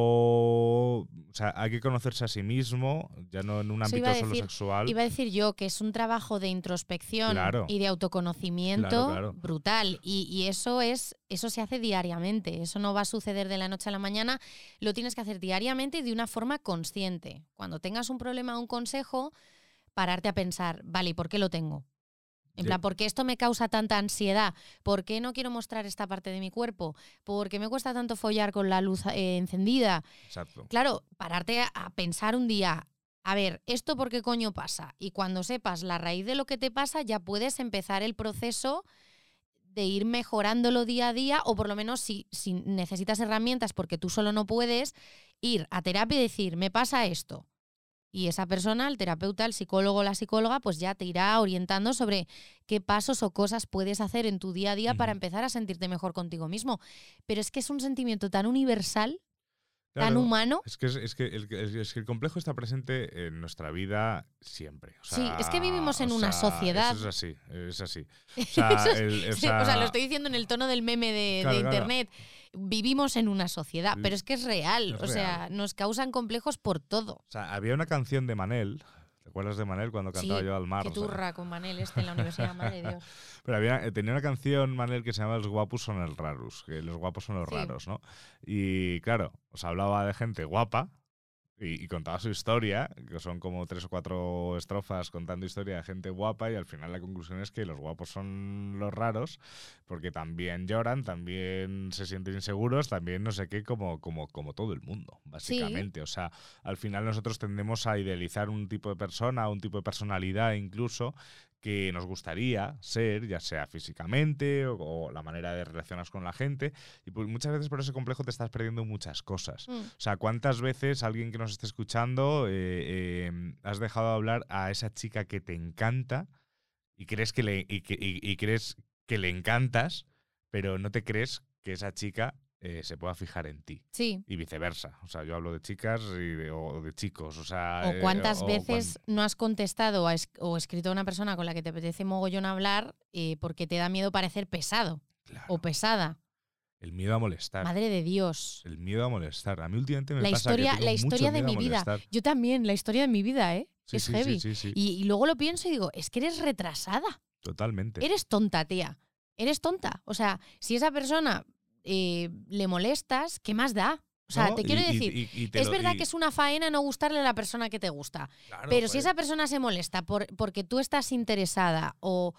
o sea, hay que conocerse a sí mismo, ya no en un ámbito iba a solo decir, sexual. Iba a decir yo que es un trabajo de introspección Claro. y de autoconocimiento Claro, claro. brutal. Y, y eso es, eso se hace diariamente. Eso no va a suceder de la noche a la mañana. Lo tienes que hacer diariamente y de una forma consciente. Cuando tengas un problema o un consejo, pararte a pensar, vale, ¿y por qué lo tengo? En plan, ¿por qué esto me causa tanta ansiedad? ¿Por qué no quiero mostrar esta parte de mi cuerpo? ¿Por qué me cuesta tanto follar con la luz eh, encendida? Exacto. Claro, pararte a, a pensar un día, a ver, ¿esto por qué coño pasa? Y cuando sepas la raíz de lo que te pasa, ya puedes empezar el proceso de ir mejorándolo día a día, o por lo menos si, si necesitas herramientas porque tú solo no puedes, ir a terapia y decir, me pasa esto. Y esa persona, el terapeuta, el psicólogo o la psicóloga, pues ya te irá orientando sobre qué pasos o cosas puedes hacer en tu día a día para empezar a sentirte mejor contigo mismo. Pero es que es un sentimiento tan universal, tan Claro, humano. Es que, es, es que el, es- es que el complejo está presente en nuestra vida siempre. o Sí, es que vivimos en una sea, sociedad. Eso es así, es así. O sea, Eso es- el- o Sí, o sea, lo estoy diciendo en el tono del meme de, Claro, de claro. internet. Vivimos en una sociedad, pero es que es real. Es o sea, nos causan complejos por todo. o sea, había una canción de Manel. ¿Te acuerdas de Manel cuando cantaba Sí, yo al mar? Qué turra con Manel este en la universidad, madre de Dios. Pero había, eh, tenía una canción, Manel, que se llama Los guapos son los raros, que los guapos son los Sí. raros, ¿no? Y claro, os hablaba de gente guapa y, y contaba su historia, que son como tres o cuatro estrofas contando historia de gente guapa y al final la conclusión es que los guapos son los raros porque también lloran, también se sienten inseguros, también no sé qué, como, como, como todo el mundo, básicamente. O sea, al final nosotros tendemos a idealizar un tipo de persona, un tipo de personalidad incluso, que nos gustaría ser, ya sea físicamente o, o la manera de relacionarnos con la gente. Y pues muchas veces por ese complejo te estás perdiendo muchas cosas. Mm. O sea, ¿cuántas veces alguien que nos esté escuchando eh, eh, has dejado de hablar a esa chica que te encanta y crees que le, y que- y- y crees que le encantas, pero no te crees que esa chica eh, se pueda fijar en ti? Sí. Y viceversa. O sea, yo hablo de chicas y de, o de chicos. O sea, O eh, cuántas o veces no has contestado o, has- o escrito a una persona con la que te apetece mogollón hablar eh, porque te da miedo parecer pesado cuan- o Claro, pesada. el miedo a molestar. Madre de Dios. El miedo a molestar. A mí últimamente me La pasa que historia, tengo la mucho historia de a mi vida. Yo también, la historia de mi vida, ¿eh? Sí, es sí, heavy. Sí, sí, sí. Y, y luego lo pienso y digo, es que eres retrasada. Totalmente. Eres tonta, tía. Eres tonta. O sea, si esa persona eh, le molestas, ¿qué más da? O sea, ¿No? te quiero y- decir, y- y te es lo- verdad que es una faena no gustarle a la persona que te gusta. claro, Pero si joder. esa persona se molesta por, porque tú estás interesada o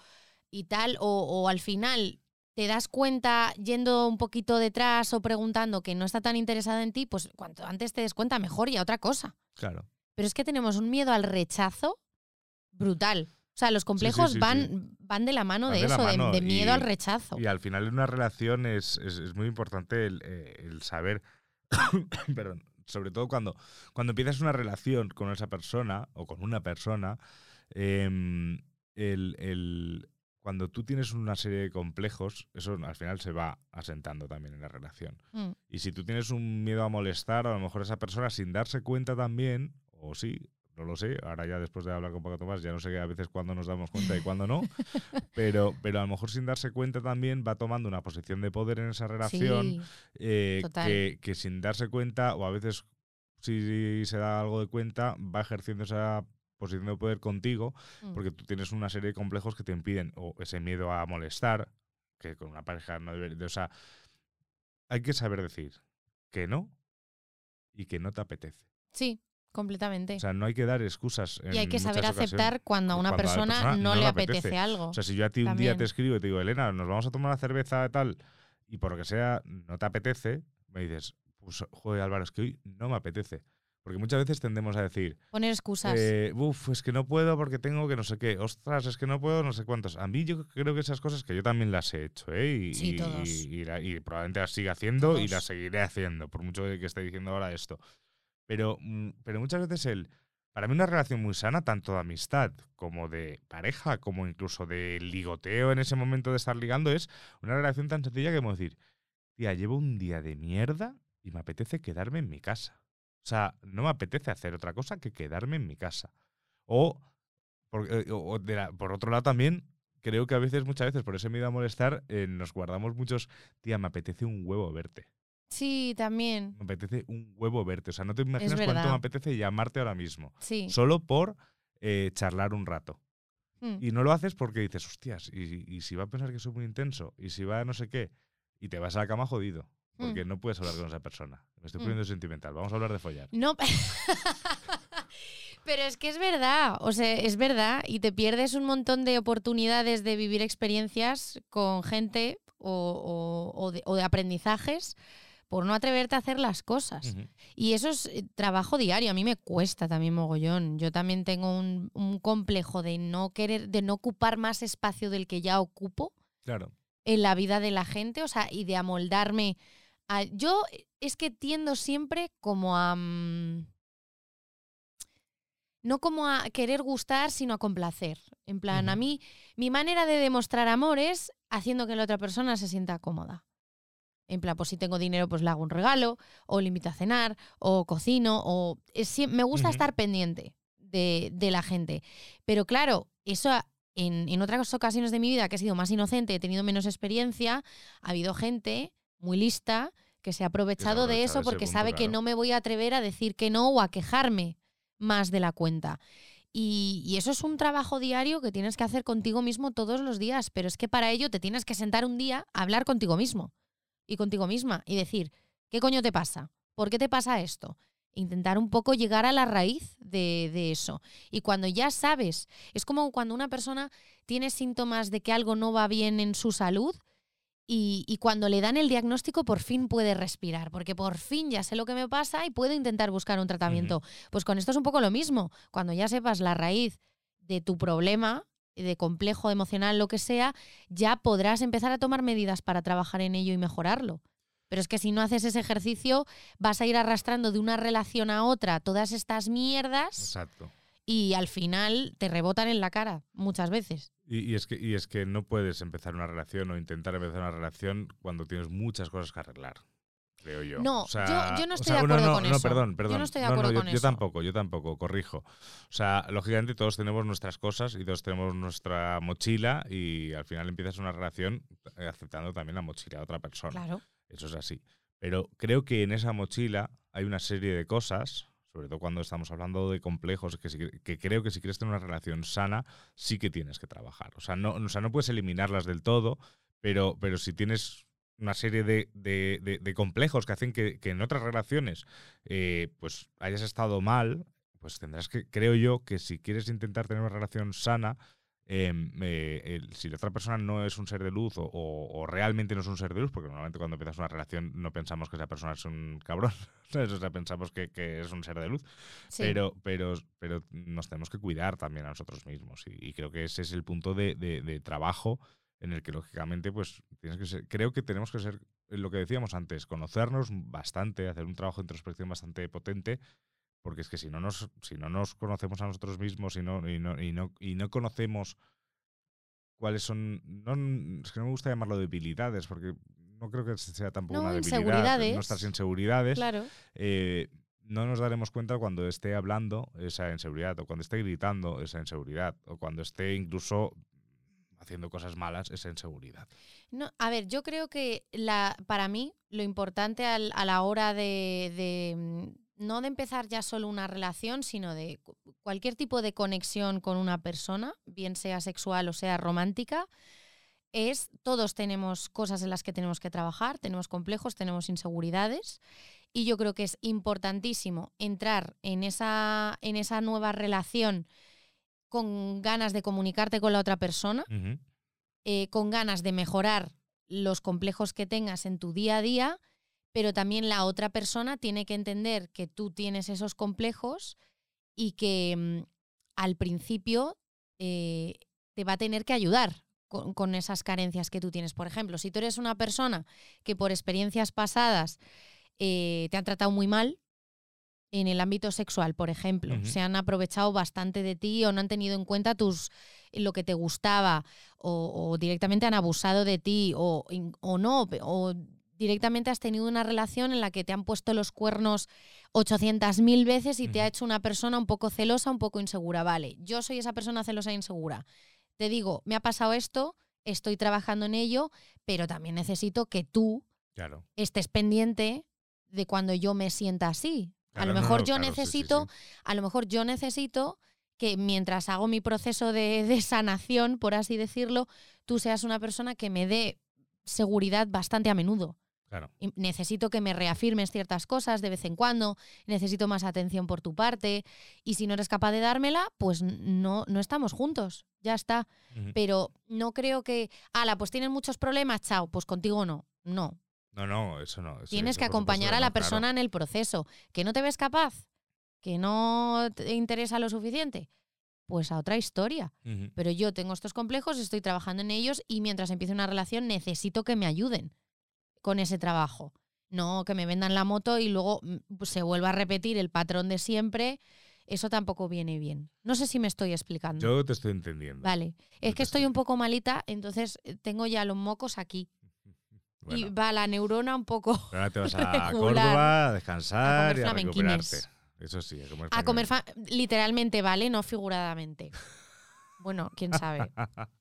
y tal, o, o al final te das cuenta yendo un poquito detrás o preguntando que no está tan interesada en ti, pues cuanto antes te des cuenta, mejor y a otra cosa. Claro. Pero es que tenemos un miedo al rechazo brutal. O sea, los complejos sí, van, sí. van de la mano Van de eso, de- mano de, miedo y- al rechazo. Y al final en una relación es, es- es muy importante el, eh, el saber, perdón, sobre todo cuando, cuando empiezas una relación con esa persona o con una persona, em, el, el- cuando tú tienes una serie de complejos, eso al final se va asentando también en la relación. Mm. Y si tú tienes un miedo a molestar, a lo mejor esa persona sin darse cuenta también, o sí, no lo sé, ahora ya después de hablar con Paco Tomás, ya no sé a veces cuándo nos damos cuenta y cuándo no, pero, pero a lo mejor sin darse cuenta también va tomando una posición de poder en esa relación Sí, eh, total. que, que sin darse cuenta, o a veces si se da algo de cuenta, va ejerciendo esa posición de poder contigo, mm. porque tú tienes una serie de complejos que te impiden, o ese miedo a molestar, que con una pareja no debe, o sea, hay que saber decir que no y que no te apetece. sí, completamente. O sea, no hay que dar excusas. y hay en que saber aceptar cuando a una cuando a la persona, no, le le apetece, apetece. algo. O sea, si yo a ti un día te escribo y te digo, Elena, nos vamos a tomar una cerveza y tal, y por lo que sea no te apetece, me dices, pues, joder, Álvaro, es que hoy no me apetece. Porque muchas veces tendemos a decir, Poner excusas. eh, uff, es que no puedo porque tengo que no sé qué, ostras, es que no puedo no sé cuántos. A mí yo creo que esas cosas que yo también las he hecho, ¿eh? Y, Sí, y- todos. y- y la- y probablemente las siga haciendo y las seguiré haciendo, por mucho que esté diciendo ahora esto. Pero, mm, pero muchas veces el, para mí una relación muy sana, tanto de amistad como de pareja, como incluso de ligoteo en ese momento de estar ligando, es una relación tan sencilla que como decir, tía, llevo un día de mierda y me apetece quedarme en mi casa. O sea, no me apetece hacer otra cosa que quedarme en mi casa. O, por, eh, o- de la- por otro lado también, creo que a veces, muchas veces, por ese miedo a molestar, eh, nos guardamos muchos, tía, me apetece un huevo verte. Sí, también. Me apetece un huevo verte. O sea, no te imaginas cuánto me apetece llamarte ahora mismo. Sí. Solo por eh, charlar un rato. Mm. Y no lo haces porque dices, hostias, y, y si va a pensar que soy muy intenso, y si va a no sé qué, y te vas a la cama jodido. Porque no puedes hablar con esa persona. Me estoy Mm. poniendo sentimental. Vamos a hablar de follar. No. Pero es que es verdad, o sea, es verdad, y te pierdes un montón de oportunidades de vivir experiencias con gente o, o- o de, o de aprendizajes por no atreverte a hacer las cosas. Y eso es eh, trabajo diario. A mí me cuesta también mogollón. Yo también tengo un, un complejo de no querer, de no ocupar más espacio del que ya ocupo Claro. en la vida de la gente, o sea, y de amoldarme. A, yo es que tiendo siempre como a... mm, no como a querer gustar, sino a complacer. En plan, a mí, mi manera de demostrar amor es haciendo que la otra persona se sienta cómoda. En plan, pues si tengo dinero, pues le hago un regalo, o le invito a cenar, o cocino, o... es me gusta estar pendiente de, de la gente. Pero claro, eso en, en otras ocasiones de mi vida que he sido más inocente, he tenido menos experiencia, ha habido gente muy lista que se ha aprovechado de eso porque punto, sabe que no me voy a atrever a decir que no o a quejarme más de la cuenta. Y, y eso es un trabajo diario que tienes que hacer contigo mismo todos los días, pero es que para ello te tienes que sentar un día a hablar contigo mismo y contigo misma y decir, ¿qué coño te pasa? ¿Por qué te pasa esto? Intentar un poco llegar a la raíz de, de eso. Y cuando ya sabes, es como cuando una persona tiene síntomas de que algo no va bien en su salud, y, y, cuando le dan el diagnóstico por fin puede respirar, porque por fin ya sé lo que me pasa y puedo intentar buscar un tratamiento. Pues con esto es un poco lo mismo. Cuando ya sepas la raíz de tu problema, de complejo emocional, lo que sea, ya podrás empezar a tomar medidas para trabajar en ello y mejorarlo. Pero es que si no haces ese ejercicio, vas a ir arrastrando de una relación a otra todas estas mierdas. Exacto. Y al final te rebotan en la cara muchas veces. Y, y, es que, y es que no puedes empezar una relación o intentar empezar una relación cuando tienes muchas cosas que arreglar. Creo yo. No, o sea, yo, yo, no o estoy sea, de acuerdo no, con no, eso. No, perdón, perdón. Yo no estoy de acuerdo yo, con yo eso. tampoco, yo tampoco, corrijo. O sea, lógicamente todos tenemos nuestras cosas y todos tenemos nuestra mochila y al final empiezas una relación eh, aceptando también la mochila de otra persona. Claro. Eso es así. Pero creo que en esa mochila hay una serie de cosas, sobre todo cuando estamos hablando de complejos, que, si- que creo que si quieres tener una relación sana, sí que tienes que trabajar. O sea, no, o sea, no puedes eliminarlas del todo, pero, pero si tienes una serie de, de- de- de complejos que hacen que, que en otras relaciones eh, pues hayas estado mal, pues tendrás que, creo yo, que si quieres intentar tener una relación sana, em, eh, si la otra persona no es un ser de luz o, o- o realmente no es un ser de luz, porque normalmente cuando empiezas una relación no pensamos que esa persona es un cabrón, ¿sabes? O sea, pensamos que, que es un ser de luz, Sí. pero, pero, pero nos tenemos que cuidar también a nosotros mismos y, y creo que ese es el punto de, de- de trabajo en el que lógicamente pues tienes que ser, creo que tenemos que ser eh, lo que decíamos antes, conocernos bastante, hacer un trabajo de introspección bastante potente porque es que si no nos, si no nos conocemos a nosotros mismos y no, y no, y no, y no conocemos cuáles son. No, es que no me gusta llamarlo debilidades, porque no creo que sea tampoco No, una debilidad. Nuestras inseguridades. Claro. eh, no nos daremos cuenta cuando esté hablando esa inseguridad, o cuando esté gritando esa inseguridad, o cuando esté incluso haciendo cosas malas esa inseguridad. No, a ver, yo creo que la, para mí lo importante a la hora de, de, mm, no de empezar ya solo una relación, sino de cu- cualquier tipo de conexión con una persona, bien sea sexual o sea romántica, es todos tenemos cosas en las que tenemos que trabajar, tenemos complejos, tenemos inseguridades. Y yo creo que es importantísimo entrar en esa, en esa nueva relación con ganas de comunicarte con la otra persona, eh, con ganas de mejorar los complejos que tengas en tu día a día, pero también la otra persona tiene que entender que tú tienes esos complejos y que mm, al principio eh, te va a tener que ayudar con, con esas carencias que tú tienes. Por ejemplo, si tú eres una persona que por experiencias pasadas eh, te han tratado muy mal, en el ámbito sexual, por ejemplo, se han aprovechado bastante de ti o no han tenido en cuenta tus lo que te gustaba o, o directamente han abusado de ti o, o no, o directamente has tenido una relación en la que te han puesto los cuernos 800.000 veces y te ha hecho una persona un poco celosa, un poco insegura. Vale, yo soy esa persona celosa e insegura. Te digo, me ha pasado esto, estoy trabajando en ello, pero también necesito que tú Claro. estés pendiente de cuando yo me sienta así. A lo mejor yo claro, sí, sí, necesito, sí. a lo mejor yo necesito que mientras hago mi proceso de, de sanación, por así decirlo, tú seas una persona que me dé seguridad bastante a menudo. Claro. Y necesito que me reafirmes ciertas cosas de vez en cuando, necesito más atención por tu parte, y si no eres capaz de dármela, pues no, no estamos juntos, ya está. Pero no creo que, ala, pues tienes muchos problemas, chao, pues contigo no. No, No, no, eso no. eso- Tienes eso que acompañar a la no, claro. persona en el proceso. ¿Que no te ves capaz? ¿Que no te interesa lo suficiente? Pues a otra historia. Pero yo tengo estos complejos, estoy trabajando en ellos y mientras empiece una relación necesito que me ayuden con ese trabajo. No que me vendan la moto y luego mm, pues, se vuelva a repetir el patrón de siempre. Eso tampoco viene bien. No sé si me estoy explicando. Yo te estoy entendiendo. Vale. Es que estoy estoy- un poco malita, entonces eh, tengo ya los mocos aquí. Y va la neurona un poco ahora te vas a. Córdoba a descansar A comer y a recuperarte. Eso sí, a comer A comer literalmente, ¿vale? No figuradamente. Bueno, quién sabe.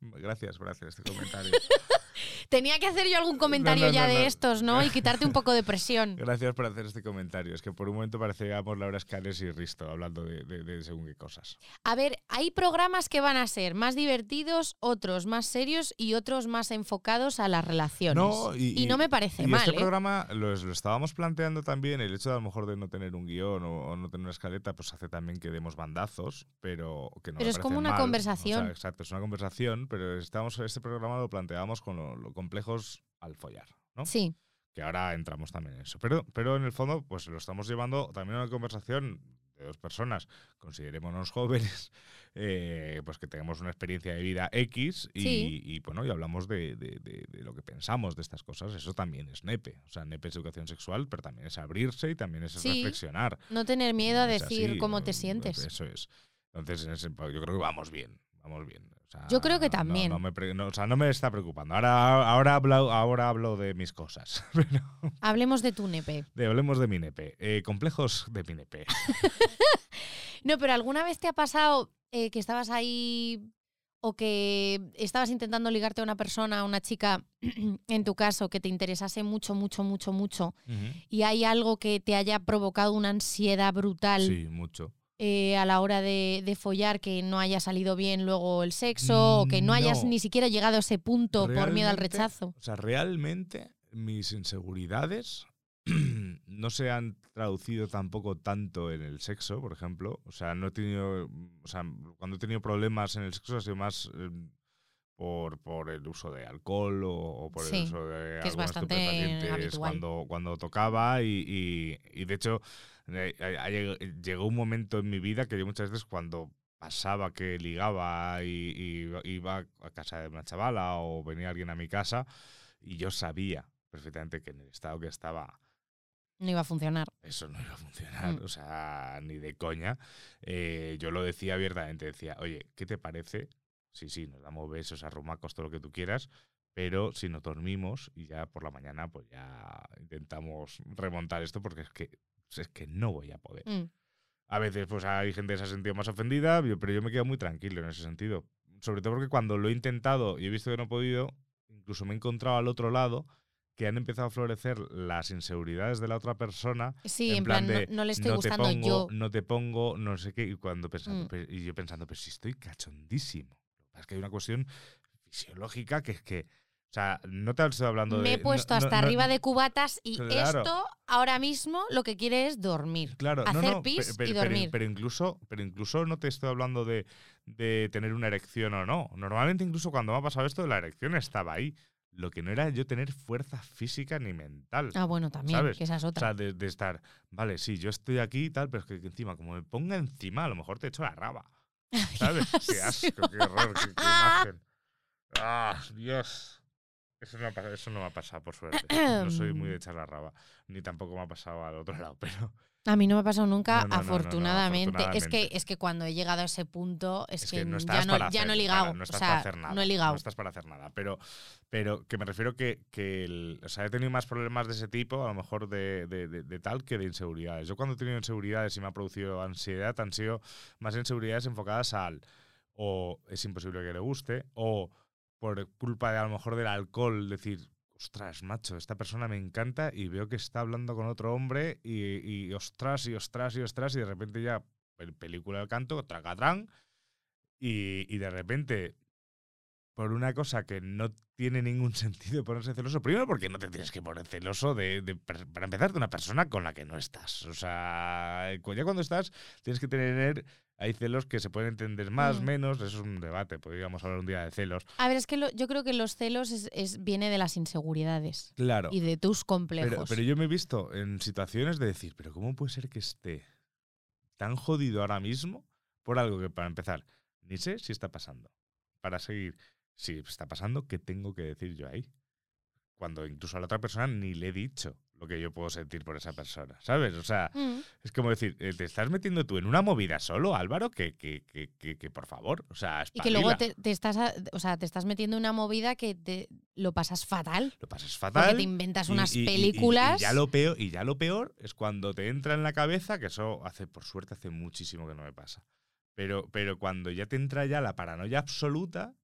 Gracias por hacer este comentario. Tenía que hacer yo algún comentario no, ya no, de no. estos, ¿no? Y quitarte un poco de presión. Gracias por hacer este comentario. Es que por un momento parecíamos Laura Escanes y Risto hablando de, de- de según qué cosas. A ver, hay programas que van a ser más divertidos, otros más serios y otros más enfocados a las relaciones. No, y, no me parece y mal. Este ¿eh? programa lo, lo estábamos planteando también, el hecho de a lo mejor de no tener un guion o, o no tener una escaleta, pues hace también que demos bandazos, pero que no Pero me es como una mal. O sea, conversación. exacto, es una conversación, pero estamos, este programa lo planteábamos con lo, lo complejos al follar, ¿no? Sí, que ahora entramos también en eso. Pero, pero en el fondo, pues lo estamos llevando también a una conversación de dos personas, considerémonos jóvenes, eh, pues que tengamos una experiencia de vida X y, Sí. y, bueno, y hablamos de, de- de- de lo que pensamos de estas cosas. Eso también es NEPE. O sea, NEPE es educación sexual, pero también es abrirse y también es Sí. reflexionar. no tener miedo a Es decir así, cómo te sientes. Eso es. Entonces, en ese- yo creo que vamos bien. Vamos bien. Sea, Yo creo que también. No, me, no, o sea, no me está preocupando. Ahora, ahora, hablo, ahora hablo de mis cosas. Pero Hablemos de tu nepe. de- hablemos de mi nepe. Eh, complejos de mi nepe. No, pero ¿alguna vez te ha pasado eh, que estabas ahí o que estabas intentando ligarte a una persona, a una chica, en tu caso, que te interesase mucho, mucho, mucho, mucho, y hay algo que te haya provocado una ansiedad brutal Sí, mucho. Eh, a la hora de, de follar, que no haya salido bien luego el sexo, o que no hayas No. ni siquiera llegado a ese punto por miedo al rechazo? O sea, realmente mis inseguridades no se han traducido tampoco tanto en el sexo, por ejemplo. O sea, no he tenido. O sea, cuando he tenido problemas en el sexo ha sido más. eh, por, por el uso de alcohol o, o por Sí, el uso de que es bastante habitual. cuando, cuando tocaba y, y- y, de hecho eh, eh, lleg- llegó un momento en mi vida que yo muchas veces cuando pasaba que ligaba y, y iba a casa de una chavala o venía alguien a mi casa y yo sabía perfectamente que en el estado que estaba No iba a funcionar. eso no iba a funcionar, Mm. o sea, ni de coña. Eh, yo lo decía abiertamente, decía, oye, ¿qué te parece? Sí, sí, nos damos besos, arrumacos, todo lo que tú quieras, pero si nos dormimos y ya por la mañana, pues ya intentamos remontar esto porque es que, es que no voy a poder. Mm. A veces, pues hay gente que se ha sentido más ofendida, pero yo me quedo muy tranquilo en ese sentido. Sobre todo porque cuando lo he intentado y he visto que no he podido, incluso me he encontrado al otro lado que han empezado a florecer las inseguridades de la otra persona. Sí, en, en plan, no- de, no le estoy te gustando pongo, yo". No te pongo, no sé qué. Y, cuando pensando, Mm. y yo pensando, pero si estoy cachondísimo. Es que hay una cuestión fisiológica que es que. O sea, no te estoy hablando de. Me he puesto no- hasta no- arriba de cubatas y Claro. esto ahora mismo lo que quiere es dormir. Claro, hacer pis y dormir. pero incluso, pero incluso no te estoy hablando de, de tener una erección o no. Normalmente incluso cuando me ha pasado esto, la erección estaba ahí. Lo que no era yo tener fuerza física ni mental. Ah, bueno, también, ¿Sabes? que esa es O otra. sea, de, de estar, vale, sí, yo estoy aquí y tal, pero es que encima, como me ponga encima, a lo mejor te echo la raba. ¿Sabes? qué asco, qué horror, qué, qué imagen. Ah, Dios. Eso no, ha eso no me ha pasado, por suerte. No soy muy de echar la raba. Ni tampoco me ha pasado al otro lado, pero A mí no me ha pasado nunca, No, no, afortunadamente. Es que es que cuando he llegado a ese punto es, es que, que no ya, no, ya hacer, no he para- ligado. no o estás sea, para hacer nada. no he ligado. No estás para hacer nada. Pero, pero que me refiero que, que el- o sea, he tenido más problemas de ese tipo, a lo mejor de, de- de- de tal, que de inseguridades. Yo cuando he tenido inseguridades y me ha producido ansiedad, han sido más inseguridades enfocadas al o es imposible que le guste, o por culpa de a lo mejor del alcohol, decir, ostras, macho, esta persona me encanta y veo que está hablando con otro hombre y, y ostras, y ostras, y ostras, y de repente ya, pel- película del canto, tracatrán, y, y de repente, por una cosa que no tiene ningún sentido ponerse celoso, primero porque no te tienes que poner celoso de, de para empezar de una persona con la que no estás. O sea, ya cuando estás, tienes que tener, hay celos que se pueden entender más, Mm. menos, eso es un debate, podríamos hablar un día de celos. A ver, es que lo- yo creo que los celos es, es- viene de las inseguridades Claro. y de tus complejos. Pero, pero yo me he visto en situaciones de decir, pero ¿cómo puede ser que esté tan jodido ahora mismo por algo que, para empezar, ni sé si está pasando? Para seguir, si está pasando, ¿qué tengo que decir yo ahí? Cuando incluso a la otra persona ni le he dicho lo que yo puedo sentir por esa persona, ¿sabes? O sea, Mm. es como decir, eh, te estás metiendo tú en una movida solo, Álvaro, que, que, que, que, que, por favor, o sea, Y que luego espabila. te, te estás, a- o sea, te estás metiendo en una movida que te, lo pasas fatal. lo pasas Porque fatal. te inventas Y- unas y- películas. Y, ya lo peor, y ya lo peor es cuando te entra en la cabeza, que eso hace, por suerte, hace muchísimo que no me pasa. Pero, pero cuando ya te entra ya la paranoia absoluta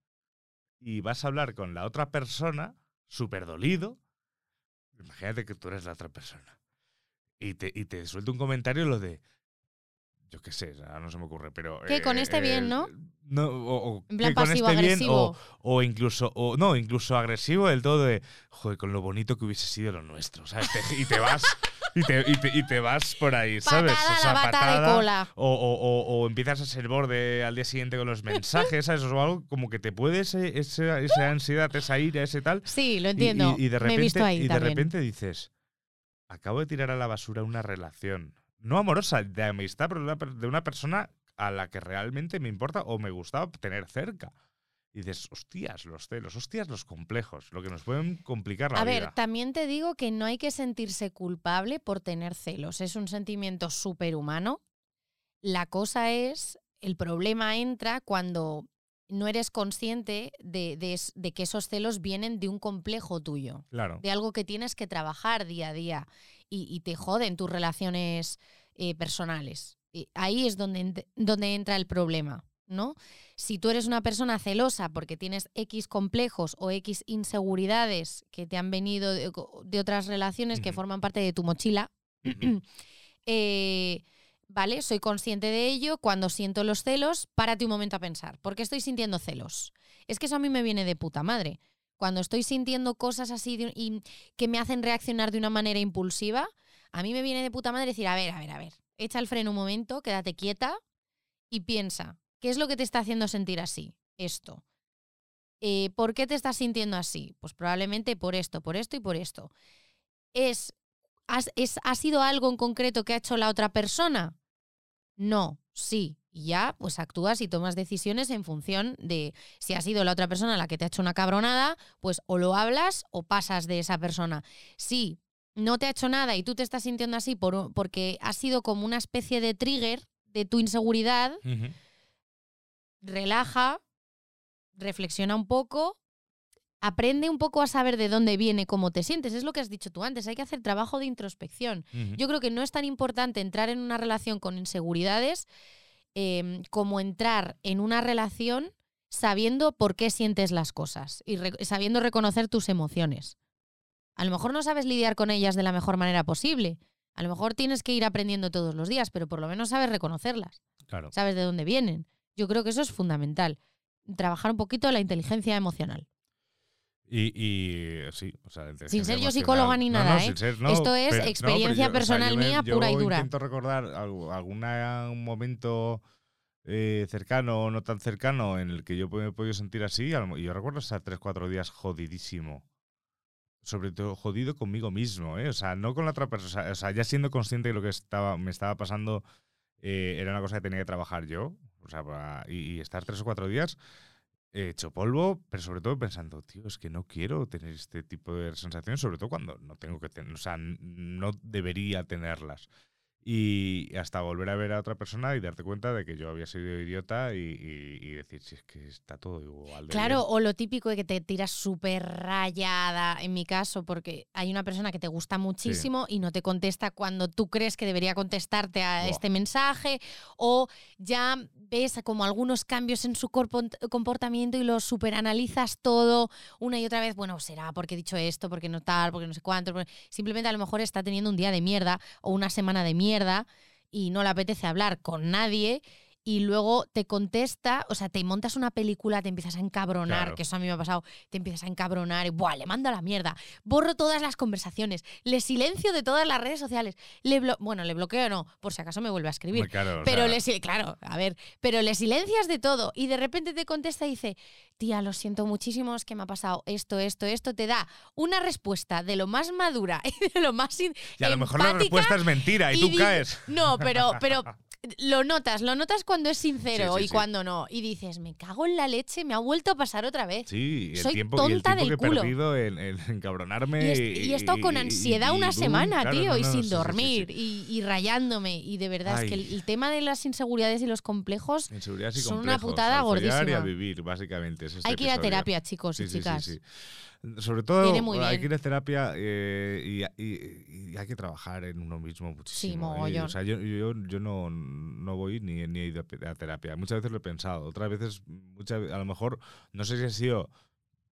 y vas a hablar con la otra persona súper dolido. Imagínate que tú eres la otra persona. Y te, y te suelta un comentario lo de. Yo qué sé, ahora no se me ocurre, pero. Que con este bien, ¿no? No, o, o En plan que con este bien, pasivo-agresivo. o, o incluso, o no, incluso agresivo del todo de, joder, con lo bonito que hubiese sido lo nuestro, ¿sabes? Te- y te vas, y te, y te, y te vas por ahí, ¿sabes? Patada a la bata de cola. O, o- o- o empiezas a ser borde al día siguiente con los mensajes, ¿sabes? O algo como que te puede ese, ese- esa ansiedad, esa ira, ese tal. Sí, lo entiendo. Y, y de repente, Me he visto ahí y de repente dices, acabo de tirar a la basura una relación, no amorosa, de amistad, pero de una, per- de una persona a la que realmente me importa o me gustaba tener cerca. Y dices, hostias, los celos, hostias, los complejos, lo que nos pueden complicar la A vida. ver, también te digo que no hay que sentirse culpable por tener celos. Es un sentimiento superhumano. La cosa es, el problema entra cuando no eres consciente de, de de que esos celos vienen de un complejo tuyo, claro. de algo que tienes que trabajar día a día y, y te joden tus relaciones eh, personales. Y ahí es donde, donde entra el problema, ¿no? Si tú eres una persona celosa porque tienes X complejos o X inseguridades que te han venido de, de otras relaciones que forman parte de tu mochila, eh, ¿vale? Soy consciente de ello. Cuando siento los celos, párate un momento a pensar. ¿Por qué estoy sintiendo celos? Es que eso a mí me viene de puta madre. Cuando estoy sintiendo cosas así de- y que me hacen reaccionar de una manera impulsiva, a mí me viene de puta madre decir, a ver, a ver, a ver, echa el freno un momento, quédate quieta y piensa, ¿qué es lo que te está haciendo sentir así? Esto. Eh, ¿Por qué te estás sintiendo así? Pues probablemente por esto, por esto y por esto. ¿Es, ¿Ha sido algo en concreto que ha hecho la otra persona? No, sí. Y ya, pues actúas y tomas decisiones en función de si ha sido la otra persona la que te ha hecho una cabronada, pues o lo hablas o pasas de esa persona. Si no te ha hecho nada y tú te estás sintiendo así por, porque ha sido como una especie de trigger de tu inseguridad. Relaja, reflexiona un poco, aprende un poco a saber de dónde viene, cómo te sientes. Es lo que has dicho tú antes, hay que hacer trabajo de introspección. Yo creo que no es tan importante entrar en una relación con inseguridades eh, como entrar en una relación sabiendo por qué sientes las cosas y re- sabiendo reconocer tus emociones. A lo mejor no sabes lidiar con ellas de la mejor manera posible. A lo mejor tienes que ir aprendiendo todos los días, pero por lo menos sabes reconocerlas, Claro. sabes de dónde vienen. Yo creo que eso es fundamental. Trabajar un poquito la inteligencia emocional. Y, y sí, o sea, Sin ser yo psicóloga ni No, nada, no, ¿eh? sin ser, no, Esto es pero- no, experiencia pero yo- o sea, personal yo me- mía yo pura y dura. intento recordar un momento eh, cercano o no tan cercano en el que yo me he podido sentir así. Y yo recuerdo estar tres, cuatro días jodidísimo. Sobre todo jodido conmigo mismo, ¿eh? O sea, no con la otra persona. O sea, ya siendo consciente de lo que estaba, me estaba pasando eh, era una cosa que tenía que trabajar yo. Sea, y, y estar tres o cuatro días hecho polvo, pero sobre todo pensando, tío, es que no quiero tener este tipo de sensaciones, sobre todo cuando no tengo que tener, o sea, no debería tenerlas. Y hasta volver a ver a otra persona y darte cuenta de que yo había sido idiota y, y- y decir, si es que está todo igual. de Claro, bien". o lo típico de que te tiras súper rayada, en mi caso, porque hay una persona que te gusta muchísimo y no te contesta cuando tú crees que debería contestarte a este mensaje, o ya ves como algunos cambios en su comportamiento y lo superanalizas todo una y otra vez, bueno, será porque he dicho esto, porque no tal, porque no sé cuánto, simplemente a lo mejor está teniendo un día de mierda o una semana de mierda y no le apetece hablar con nadie y luego te contesta, o sea, te montas una película, te empiezas a encabronar, Claro. que eso a mí me ha pasado, te empiezas a encabronar y ¡buah! le mando a la mierda, borro todas las conversaciones, le silencio de todas las redes sociales, le bueno, le bloqueo no, por si acaso me vuelve a escribir. Claro, o Pero sea, le sil- claro, a ver, pero le silencias de todo y de repente te contesta y dice, tía, lo siento muchísimo, es que me ha pasado esto, esto, esto, te da una respuesta de lo más madura y de lo más in- y a lo mejor la respuesta es mentira y, tú caes. No, pero, pero lo notas, lo notas cuando es sincero Sí, sí, y sí. cuando no. Y dices, me cago en la leche, me ha vuelto a pasar otra vez. Sí, y el Soy tiempo, y el tonta tiempo del que he culo. perdido en, en encabronarme. Y, he- y he estado con y- ansiedad y- una y boom, semana, claro, tío, no, y sin dormir. Y, y rayándome. Y de verdad es que el, tema de las inseguridades y los complejos y Son una putada y a gordísima. vivir, básicamente. Es este hay que ir a terapia, chicos Sí, y sí, sí, chicas. sí. Sobre todo hay que ir a terapia eh, y, y- y hay que trabajar en uno mismo muchísimo. ¿eh? mogollón. O sea, yo, yo, yo no, no voy ni, ni he ido a terapia. Muchas veces lo he pensado. Otras veces, muchas, a lo mejor, no sé si ha sido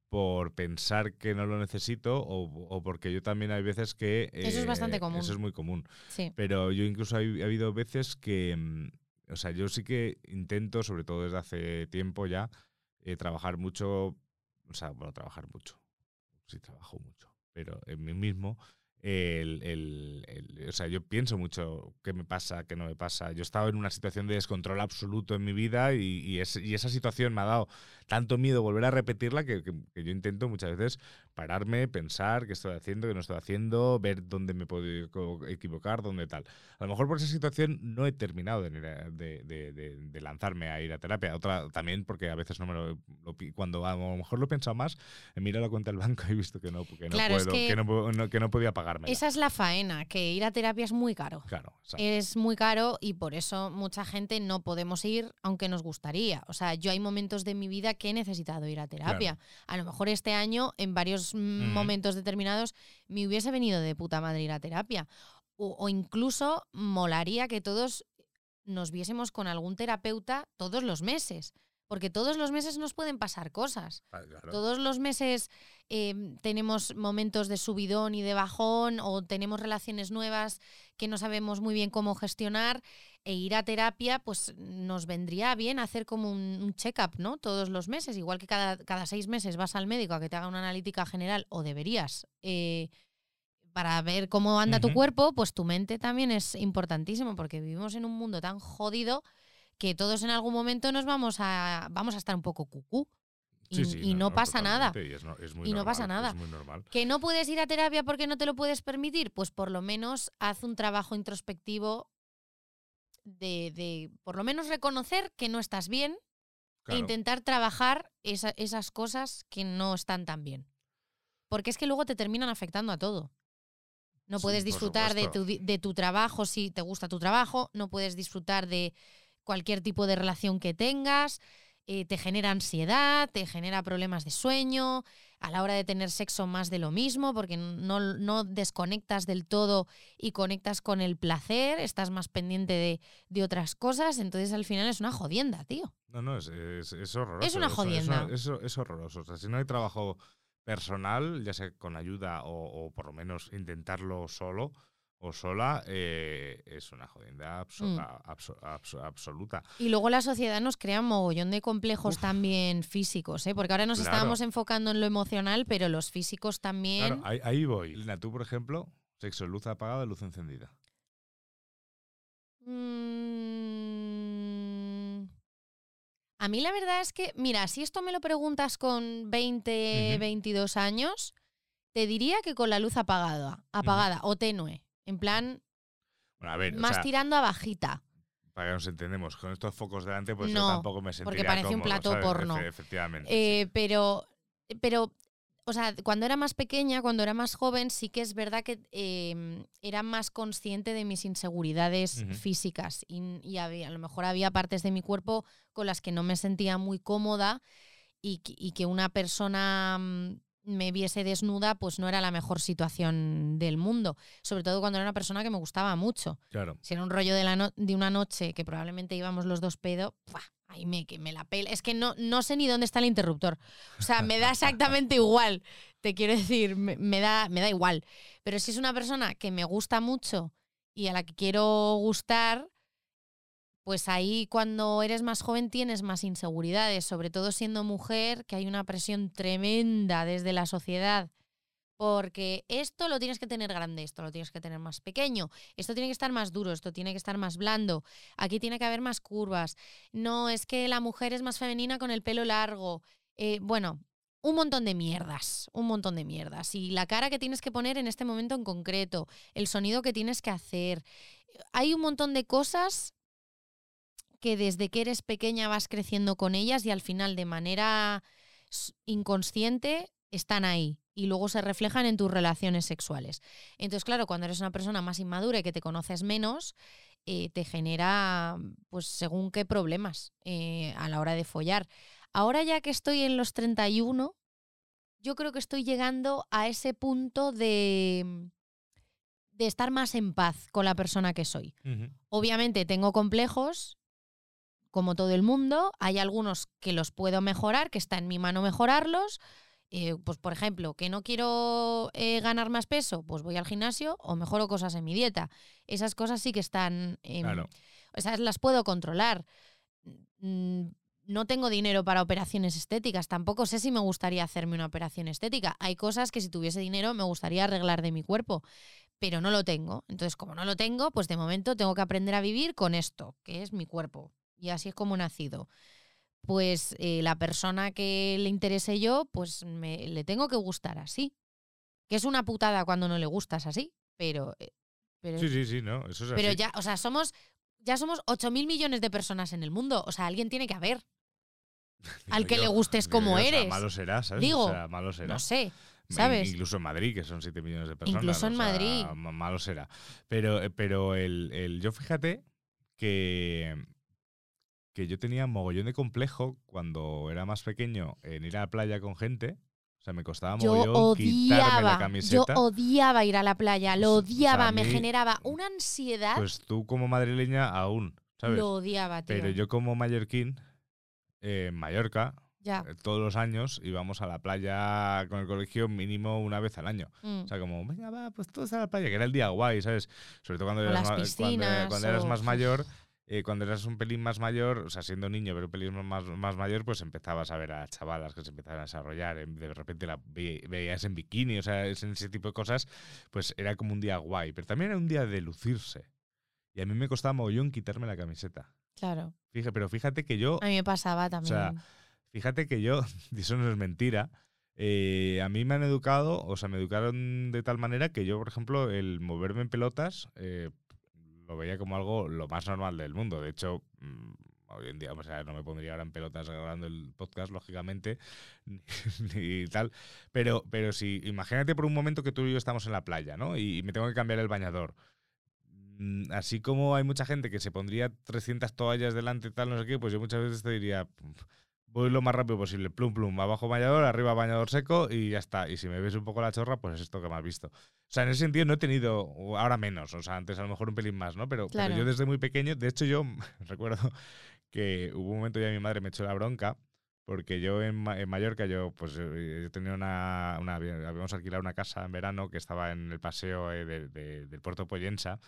por pensar que no lo necesito o, o porque yo también hay veces que... Eso es bastante eh, común. Eso es muy común. Sí. Pero yo incluso ha, ha habido veces que, mm, o sea, yo sí que intento, sobre todo desde hace tiempo ya, eh, trabajar mucho, o sea, bueno, trabajar mucho, sí trabajo mucho, pero en mí mismo, el, el- o sea, yo pienso mucho qué me pasa, qué no me pasa. Yo he estado en una situación de descontrol absoluto en mi vida y, y esa situación me ha dado tanto miedo volver a repetirla que, que- que yo intento muchas veces pararme, pensar qué estoy haciendo, qué no estoy haciendo, ver dónde me puedo equivo- equivocar, dónde tal. A lo mejor por esa situación no he terminado de, a- de- de- de- de lanzarme a ir a terapia. Otra también porque a veces no me lo, lo cuando a lo mejor lo he pensado más, he mirado la cuenta del banco y he visto que no, que no Claro, es puedo, que- que, no, no- que no podía pagarme. Esa es la faena, que ir a terapia es muy caro. Claro, exacto. Es muy caro y por eso mucha gente no podemos ir, aunque nos gustaría. O sea, yo hay momentos de mi vida que he necesitado ir a terapia. A lo mejor este año, en varios mm, momentos determinados, me hubiese venido de puta madre ir a terapia. O, o incluso molaría que todos nos viésemos con algún terapeuta todos los meses. Porque todos los meses nos pueden pasar cosas. Ah, claro. Todos los meses eh, tenemos momentos de subidón y de bajón o tenemos relaciones nuevas que no sabemos muy bien cómo gestionar e ir a terapia pues nos vendría bien hacer como un, un check-up, ¿no? Todos los meses, igual que cada, cada seis meses vas al médico a que te haga una analítica general o deberías eh, para ver cómo anda tu cuerpo, pues tu mente también es importantísimo porque vivimos en un mundo tan jodido que todos en algún momento nos vamos a, vamos a estar un poco cucú. Y, Sí, sí, y no, pasa nada. y es no- es muy Y no pasa nada. Es muy normal. ¿Que no puedes ir a terapia porque no te lo puedes permitir? Pues por lo menos haz un trabajo introspectivo de, de por lo menos reconocer que no estás bien e intentar trabajar esa- esas cosas que no están tan bien. Porque es que luego te terminan afectando a todo. No Sí, puedes disfrutar de tu, de tu trabajo si te gusta tu trabajo, no puedes disfrutar de cualquier tipo de relación que tengas, eh, te genera ansiedad, te genera problemas de sueño, a la hora de tener sexo más de lo mismo, porque no, no desconectas del todo y conectas con el placer, estás más pendiente de, de otras cosas, entonces al final es una jodienda, tío. No, no, es, es, es horroroso. una eso, jodienda. Eso es horroroso. O sea, si no hay trabajo personal, ya sea con ayuda o, o por lo menos intentarlo solo o sola, eh, es una jodienda abso- Mm. a- abso- abso- absoluta. Y luego la sociedad nos crea un mogollón de complejos Uf. también físicos, ¿eh? porque ahora nos Claro. estábamos enfocando en lo emocional, pero los físicos también. Claro, ahí, ahí voy. Lina, tú, por ejemplo, sexo, luz apagada, luz encendida. Mm, A mí la verdad es que, mira, si esto me lo preguntas con 20, Ujú. 22 años, te diría que con la luz apagada, apagada o tenue. En plan, Bueno, a ver, o más sea, tirando a bajita. para que nos entendemos, con estos focos delante, pues No, yo tampoco me sentiría porque parece un plato ¿sabes? porno. Efe- efectivamente. Eh, pero, pero, o sea, cuando era más pequeña, cuando era más joven, sí que es verdad que eh, era más consciente de mis inseguridades físicas y, y había- a lo mejor había partes de mi cuerpo con las que no me sentía muy cómoda y, que- y que una persona mm, me viese desnuda, pues no era la mejor situación del mundo. Sobre todo cuando era una persona que me gustaba mucho. claro. Si era un rollo de, la no- de una noche que probablemente íbamos los dos pedo, ¡fua! ahí me, que me la pela. Es que no, no sé ni dónde está el interruptor. O sea, me da exactamente igual. Te quiero decir, me, me da, me da igual. Pero si es una persona que me gusta mucho y a la que quiero gustar, pues ahí cuando eres más joven tienes más inseguridades, sobre todo siendo mujer, que hay una presión tremenda desde la sociedad. Porque esto lo tienes que tener grande, esto lo tienes que tener más pequeño, esto tiene que estar más duro, esto tiene que estar más blando, aquí tiene que haber más curvas. No, es que la mujer es más femenina con el pelo largo. Eh, bueno, un montón de mierdas, un montón de mierdas. Y la cara que tienes que poner en este momento en concreto, el sonido que tienes que hacer. Hay un montón de cosas que desde que eres pequeña vas creciendo con ellas y al final de manera inconsciente están ahí y luego se reflejan en tus relaciones sexuales. Entonces, claro, cuando eres una persona más inmadura y que te conoces menos, eh, te genera, pues, según qué problemas eh, a la hora de follar. Ahora ya que estoy en los 31, yo creo que estoy llegando a ese punto de, de estar más en paz con la persona que soy. Obviamente tengo complejos, como todo el mundo. Hay algunos que los puedo mejorar, que está en mi mano mejorarlos. Eh, pues por ejemplo, que no quiero eh, ganar más peso, pues voy al gimnasio o mejoro cosas en mi dieta. Esas cosas sí que están... em, Claro. esas las puedo controlar. Mm, No tengo dinero para operaciones estéticas, tampoco sé si me gustaría hacerme una operación estética. Hay cosas que si tuviese dinero me gustaría arreglar de mi cuerpo, pero no lo tengo. Entonces, como no lo tengo, pues de momento tengo que aprender a vivir con esto, que es mi cuerpo. Y así es como he nacido. Pues eh, la persona que le interese yo, pues me, le tengo que gustar así. Que es una putada cuando no le gustas así, pero... eh, pero Sí, sí, sí, no, eso es pero así. ya, o sea, somos, ya somos 8.000 millones de personas en el mundo. O sea, alguien tiene que haber. al que le gustes como yo, o sea, eres. malo será, ¿sabes? Digo, o sea, malo será. No sé, ¿sabes? Incluso en Madrid, que son 7 millones de personas. Incluso en o sea, Madrid. ma- Malo será. Pero, eh, pero el, el- yo fíjate que, que yo tenía mogollón de complejo cuando era más pequeño en ir a la playa con gente. O sea, me costaba Yo mogollón quitarme la odiaba, yo camiseta. odiaba ir a la playa, lo Pues, o sea, odiaba, me generaba una ansiedad, Pues tú como madrileña aún, ¿sabes? lo odiaba, tío. Pero yo como mallorquín, eh, en Mallorca, ya. eh, todos los años íbamos a la playa con el colegio mínimo una vez al año. mm. O sea, como, venga, va, pues todos a la playa, que era el día guay, ¿sabes? Sobre todo cuando eras, cuando, más mayor, eh, cuando eras un pelín más mayor, o sea, siendo niño, pero un pelín más, más mayor, pues empezabas a ver a chavalas que se empezaban a desarrollar, de repente la ve- veías en bikini, o sea, ese tipo de cosas, pues era como un día guay, pero también era un día de lucirse. Y a mí me costaba mogollón quitarme la camiseta. Claro, Fíjate, pero fíjate que yo a mí me pasaba también. sea, Fíjate que yo, y eso no es mentira, eh, a mí me han educado, o sea, me educaron de tal manera que yo, por ejemplo, el moverme en pelotas eh, lo veía como algo lo más normal del mundo. De hecho, mm, hoy en día, o sea, no me pondría ahora en pelotas grabando el podcast, lógicamente, ni, tal. Pero, pero si, imagínate por un momento que tú y yo estamos en la playa, ¿no? Y, me tengo que cambiar el bañador. Mm, Así como hay mucha gente que se pondría 300 toallas delante, tal, no sé qué, pues yo muchas veces te diría, voy lo más rápido posible, plum, plum, abajo bañador, arriba bañador seco y ya está. Y si me ves un poco la chorra, pues es esto que me has visto. O sea, en ese sentido no he tenido, ahora menos, o sea, antes a lo mejor un pelín más, ¿no? Pero, pero Claro. yo desde muy pequeño, de hecho yo recuerdo que hubo un momento ya mi madre me echó la bronca. Porque yo en, en Mallorca, yo pues eh, yo tenía una, una- Habíamos alquilado una casa en verano que estaba en el paseo eh, de- de- del puerto Poyensa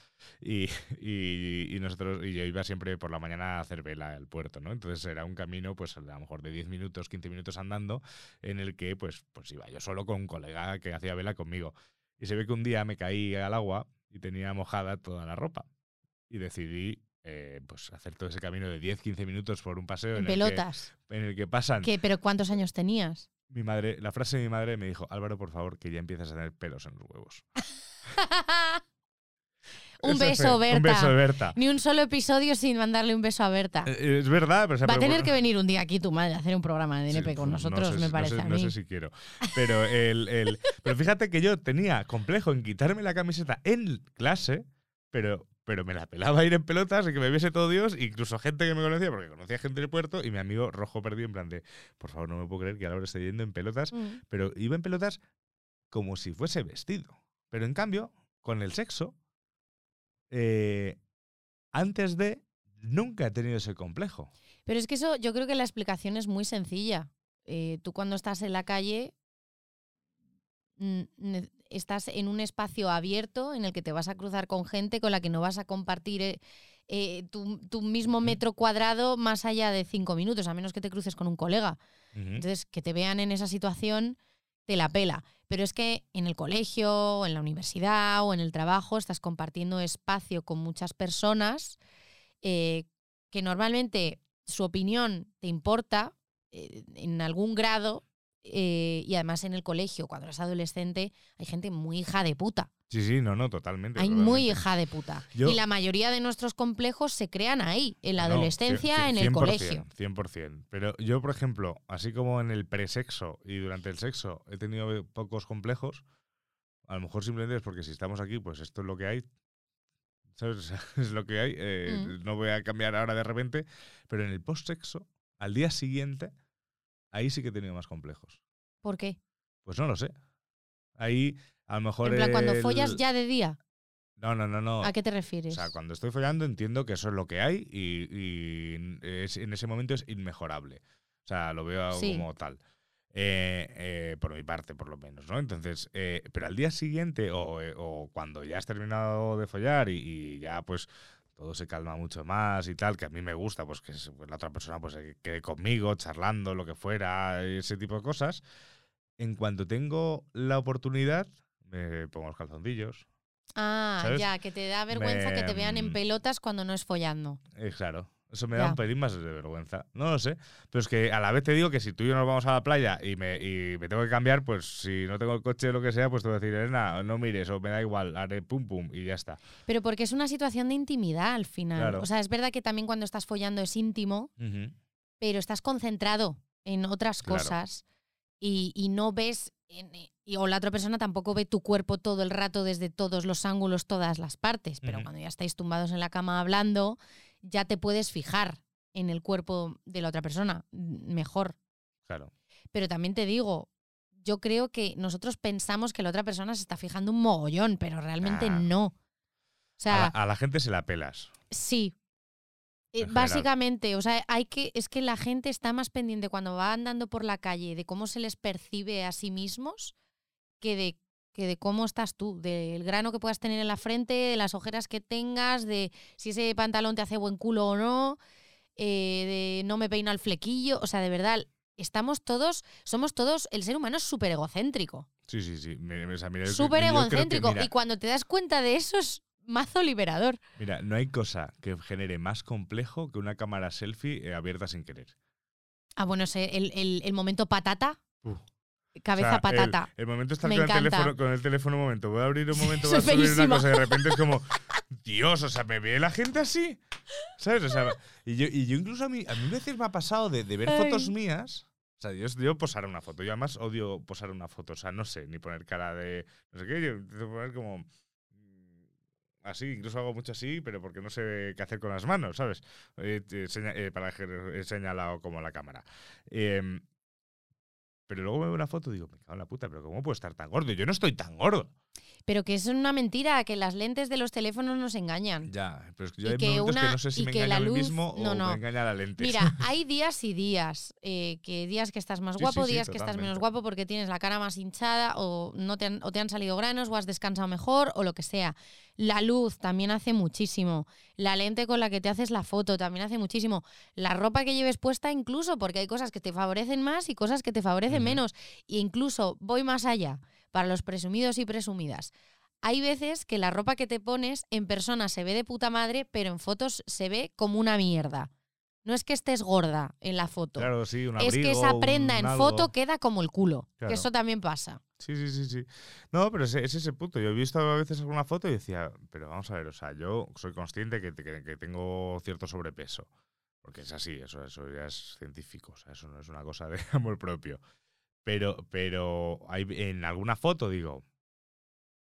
y, y, y nosotros y yo iba siempre por la mañana a hacer vela al puerto, ¿no? Entonces era un camino, pues a lo mejor de 10 minutos, 15 minutos andando, en el que pues, pues iba yo solo con un colega que hacía vela conmigo. Y se ve que un día me caí al agua y tenía mojada toda la ropa. Y decidí eh, pues hacer todo ese camino de 10-15 minutos por un paseo en en, el que, pelotas. en el que pasan. ¿Qué? ¿Pero cuántos años tenías? Mi madre, la frase de mi madre me dijo, Álvaro, por favor, que ya empiezas a tener pelos en los huevos. un beso, Berta. Un beso, Berta. Ni un solo episodio sin mandarle un beso a Berta. Eh, Es verdad, pero, o sea, Va a tener por- que venir un día aquí tu madre a hacer un programa de Sí, NP con no nosotros, sé me parece no sé, a no mí. sé si quiero. Pero, el, el- pero fíjate que yo tenía complejo en quitarme la camiseta en clase, pero, pero me la pelaba ir en pelotas y que me viese todo Dios, incluso gente que me conocía, porque conocía gente del puerto, y mi amigo rojo perdido en plan de, por favor, no me puedo creer que ahora esté yendo en pelotas, Mm. pero iba en pelotas como si fuese vestido. Pero en cambio, con el sexo, eh, antes de, nunca he tenido ese complejo. Pero es que eso, yo creo que la explicación es muy sencilla. Eh, tú cuando estás en la calle, estás en un espacio abierto en el que te vas a cruzar con gente con la que no vas a compartir eh, eh, tu, tu mismo metro cuadrado más allá de cinco minutos, a menos que te cruces con un colega. Entonces, que te vean en esa situación te la pela. Pero es que en el colegio, o en la universidad o en el trabajo estás compartiendo espacio con muchas personas eh, que normalmente su opinión te importa eh, en algún grado eh, y además en el colegio, cuando eres adolescente, hay gente muy hija de puta. Sí, sí, no, no, totalmente. Hay muy totalmente. hija de puta. Yo- y la mayoría de nuestros complejos se crean ahí, en la No, adolescencia, cien- en el 100%, colegio. 100%. Pero yo, por ejemplo, así como en el presexo y durante el sexo he tenido pocos complejos, a lo mejor simplemente es porque si estamos aquí, pues esto es lo que hay. ¿Sabes? Es lo que hay. eh, Mm. No voy a cambiar ahora de repente. Pero en el postsexo, al día siguiente, ahí sí que he tenido más complejos. ¿Por qué? Pues no lo sé. Ahí, a lo mejor. En plan, cuando follas ya de día. No, no, no, no. ¿A qué te O refieres? sea, cuando estoy follando entiendo que eso es lo que hay y, y es- en ese momento es inmejorable. O sea, lo veo Sí. como tal. Eh, eh, por mi parte, por lo menos, ¿no? Entonces, eh, pero al día siguiente o, o cuando ya has terminado de follar y, y ya pues todo se calma mucho más y tal, que a mí me gusta, pues que pues, la otra persona pues se quede conmigo, charlando, lo que fuera, ese tipo de cosas. En cuanto tengo la oportunidad, me pongo los calzoncillos. Ah, ¿Sabes? ya, que te da vergüenza que te vean en Me- pelotas cuando no es follando. Eh, claro, eso me Ya. da un pelín más de vergüenza. No lo sé. Pero es que a la vez te digo que si tú y yo nos vamos a la playa y me, y me tengo que cambiar, pues si no tengo el coche o lo que sea, pues te voy a decir, Elena, no mires o me da igual, haré pum pum y ya está. Pero porque es una situación de intimidad al final. Claro. O sea, es verdad que también cuando estás follando es íntimo, pero estás concentrado en otras Claro. cosas y, y no ves, en- y, o la otra persona tampoco ve tu cuerpo todo el rato desde todos los ángulos, todas las partes, pero Ujú. cuando ya estáis tumbados en la cama hablando, ya te puedes fijar en el cuerpo de la otra persona mm, mejor. Claro. Pero también te digo, yo creo que nosotros pensamos que la otra persona se está fijando un mogollón, pero realmente Ah. no. O A sea, la, a la gente se la pelas. Sí. Eh. Básicamente, o sea, hay que, es que la gente está más pendiente cuando va andando por la calle de cómo se les percibe a sí mismos que de, que de cómo estás tú, del grano que puedas tener en la frente, de las ojeras que tengas, de si ese pantalón te hace buen culo o no, eh, de no me peino al flequillo. O sea, de verdad, estamos todos, somos todos, el ser humano es súper egocéntrico. Sí, sí, sí. O sea, Súper egocéntrico. mira, Y cuando te das cuenta de eso es mazo liberador. Mira, no hay cosa que genere más complejo que una cámara selfie eh, abierta sin querer. Ah, bueno, ese- el, el- el momento patata. Uf. Cabeza O sea, el- patata. El, momento está con el, teléfono, con el teléfono un momento. Voy a abrir un momento, voy a subir feísima. una cosa y de repente es como, Dios, o sea, ¿me ve la gente así? ¿Sabes? O sea, y yo, y yo incluso a mí, a mí a veces me ha pasado de, de ver Ay. fotos mías. O sea, yo, yo posar una foto. Yo además odio posar una foto. O sea, no sé, ni poner cara de. No sé qué. Yo intento poner como. mm, Así, incluso hago mucho así, pero porque no sé qué hacer con las manos, ¿sabes? Eh, te seña- eh, para señalado como la cámara. Em, pero luego me veo una foto y digo, me cago en la puta, pero ¿cómo puedo estar tan gordo? Yo no estoy tan gordo. Pero que es una mentira, que las lentes de los teléfonos nos engañan. Ya, pero es que yo Y hay que momentos que no sé si me engaña a mí mismo no, o no. me engaña la lente. Mira, hay días y días. eh, que días que estás más Sí, guapo, sí, sí, días que estás menos guapo porque tienes la cara más hinchada o, no te han, o te han salido granos o has descansado mejor o lo que sea. La luz también hace muchísimo. La lente con la que te haces la foto también hace muchísimo. La ropa que lleves puesta incluso porque hay cosas que te favorecen más y cosas que te favorecen menos. E incluso voy más allá para los presumidos y presumidas. Hay veces que la ropa que te pones en persona se ve de puta madre, pero en fotos se ve como una mierda. No es que estés gorda en la foto. Claro, sí, un es que abrigo, esa prenda en algo. foto queda como el culo. Claro. Que eso también pasa. Sí, sí, sí, sí. No, pero es, es ese punto. Yo he visto a veces alguna foto y decía, pero vamos a ver, o sea, yo soy consciente que, que- que tengo cierto sobrepeso. Porque es así, eso, eso ya es científico, o sea, eso no es una cosa de amor propio. Pero, pero hay, en alguna foto digo,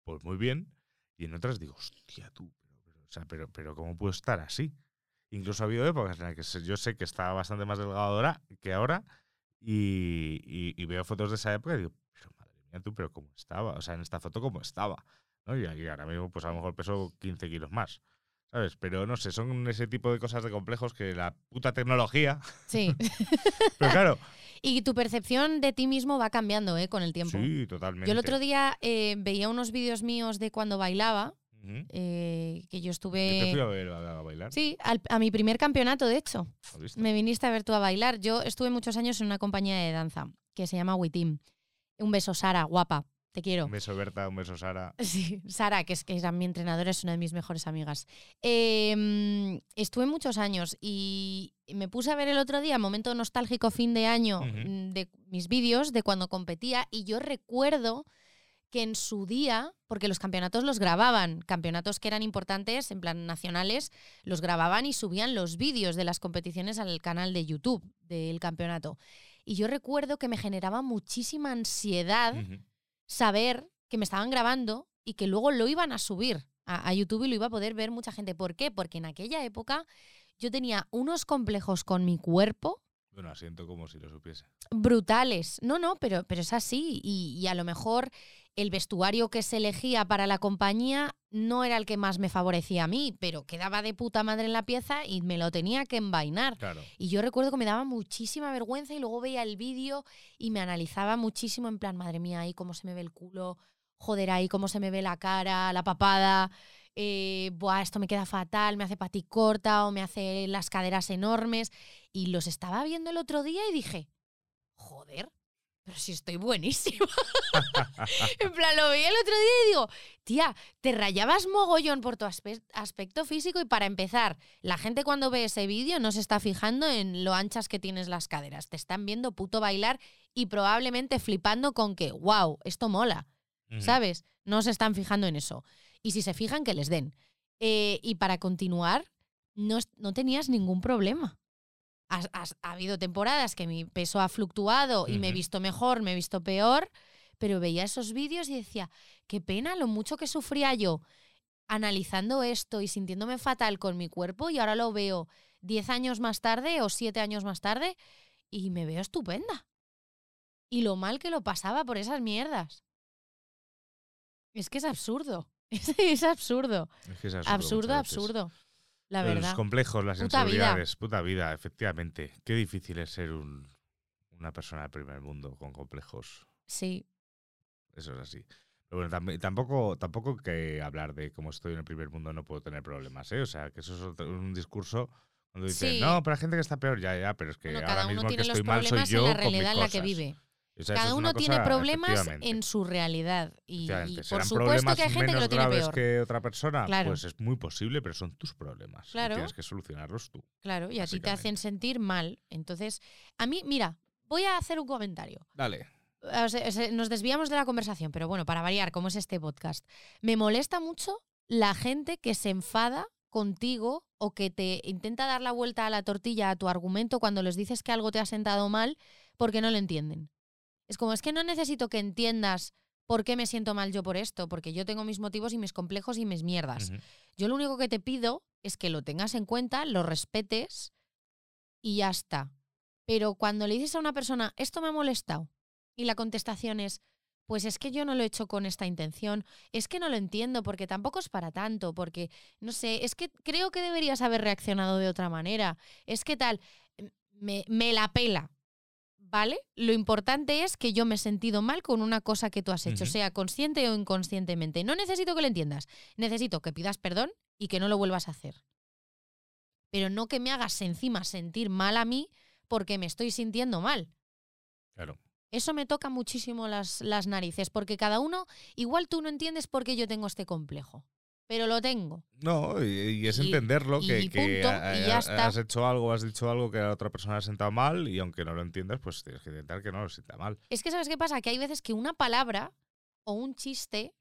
pues muy bien, y en otras digo, hostia, tú, pero, o sea, pero, pero ¿cómo puedo estar así? Incluso ha habido épocas en las que yo sé que estaba bastante más delgado ahora que ahora, y, y- y veo fotos de esa época y digo, pero madre mía, tú, pero ¿cómo estaba? O sea, en esta foto, ¿cómo estaba? ¿No? Y ahora mismo, pues a lo mejor peso 15 kilos más. ¿Sabes? Pero no sé, son ese tipo de cosas de complejos que la puta tecnología. Sí. Pero claro, y tu percepción de ti mismo va cambiando ¿eh? con el tiempo. sí, totalmente. Yo el otro día eh, veía unos vídeos míos de cuando bailaba, eh, que yo Yo estuve... te fui a ver a, bailar. Sí, al- a mi primer campeonato, de hecho. Me viniste a ver tú a bailar. Yo estuve muchos años en una compañía de danza que se llama Witim. Un beso, Sara, guapa. Te quiero. Un beso, Berta, un beso, Sara. Sí, Sara, que es que era mi entrenadora, es una de mis mejores amigas. Eh, estuve muchos años y me puse a ver el otro día, momento nostálgico fin de año, mm, de mis vídeos de cuando competía y yo recuerdo que en su día, porque los campeonatos los grababan, campeonatos que eran importantes, en plan nacionales, los grababan y subían los vídeos de las competiciones al canal de YouTube del campeonato. Y yo recuerdo que me generaba muchísima ansiedad. Saber que me estaban grabando y que luego lo iban a subir a, a YouTube y lo iba a poder ver mucha gente. ¿Por qué? Porque en aquella época yo tenía unos complejos con mi cuerpo Bueno, asiento como si lo supiese. brutales. No, no, pero, pero es así. Y, y a lo mejor el vestuario que se elegía para la compañía no era el que más me favorecía a mí, pero quedaba de puta madre en la pieza y me lo tenía que envainar. Claro. Y yo recuerdo que me daba muchísima vergüenza y luego veía el vídeo y me analizaba muchísimo en plan, madre mía, ahí cómo se me ve el culo, joder, ahí cómo se me ve la cara, la papada, eh, buah, esto me queda fatal, me hace pati corta o me hace las caderas enormes. Y los estaba viendo el otro día y dije, joder, pero si estoy buenísima. en plan, lo veía el otro día y digo, tía, te rayabas mogollón por tu aspe- aspecto físico y para empezar, la gente cuando ve ese vídeo no se está fijando en lo anchas que tienes las caderas, te están viendo puto bailar y probablemente flipando con que, wow, esto mola. ¿sabes? No se están fijando en eso. Y si se fijan, que les den. Eh, y para continuar, no, no tenías ningún problema. Has- has- ha habido temporadas que mi peso ha fluctuado y me he visto mejor, me he visto peor, pero veía esos vídeos y decía, qué pena lo mucho que sufría yo analizando esto y sintiéndome fatal con mi cuerpo y ahora lo veo 10 años más tarde o 7 años más tarde y me veo estupenda. Y lo mal que lo pasaba por esas mierdas. Es que es absurdo. Es, es absurdo. Es que es Absurdo, veces. absurdo. La Los complejos, las Puta vida. inseguridades. Puta vida, efectivamente. Qué difícil es ser un- una persona del primer mundo con complejos. Sí. Eso es así. Pero bueno, tam- tampoco, tampoco que hablar de cómo estoy en el primer mundo no puedo tener problemas, ¿eh? O sea, que eso es otro- un discurso cuando dicen, Sí. no, pero hay gente que está peor, ya, ya, pero es que Bueno, ahora mismo que estoy mal soy problemas yo en la con mis realidad en la que cosas. vive. O sea, eso Cada uno tiene cosa, problemas en su realidad. Y, por ¿Serán supuesto que hay gente que lo tiene peor. que otra persona? Claro. Pues es muy posible, pero son tus problemas. y Claro. tienes que solucionarlos tú. Claro, y a ti te hacen sentir mal. Entonces, a mí, mira, voy a hacer un comentario. Dale. O sea, nos desviamos de la conversación, pero bueno, para variar, como es este podcast, me molesta mucho la gente que se enfada contigo o que te intenta dar la vuelta a la tortilla a tu argumento cuando les dices que algo te ha sentado mal porque no lo entienden. Es como, es que no necesito que entiendas por qué me siento mal yo por esto, porque yo tengo mis motivos y mis complejos y mis mierdas. Yo lo único que te pido es que lo tengas en cuenta, lo respetes y ya está. Pero cuando le dices a una persona, esto me ha molestado, y la contestación es, pues es que yo no lo he hecho con esta intención, es que no lo entiendo porque tampoco es para tanto, porque, no sé, es que creo que deberías haber reaccionado de otra manera, es que tal, me, me la pela. ¿Vale? Lo importante es que yo me he sentido mal con una cosa que tú has hecho, sea consciente o inconscientemente. No necesito que lo entiendas, necesito que pidas perdón y que no lo vuelvas a hacer. Pero no que me hagas encima sentir mal a mí porque me estoy sintiendo mal. Claro. Eso me toca muchísimo las, las narices, porque cada uno, igual tú no entiendes por qué yo tengo este complejo, pero lo tengo. No, y, y es Y- entenderlo que, y que punto, ha- y ya ha- está. has hecho algo, has dicho algo que a la otra persona ha sentado mal y aunque no lo entiendas, pues tienes que intentar que no lo sienta mal. Es que, ¿sabes qué pasa? Que hay veces que una palabra o un chiste.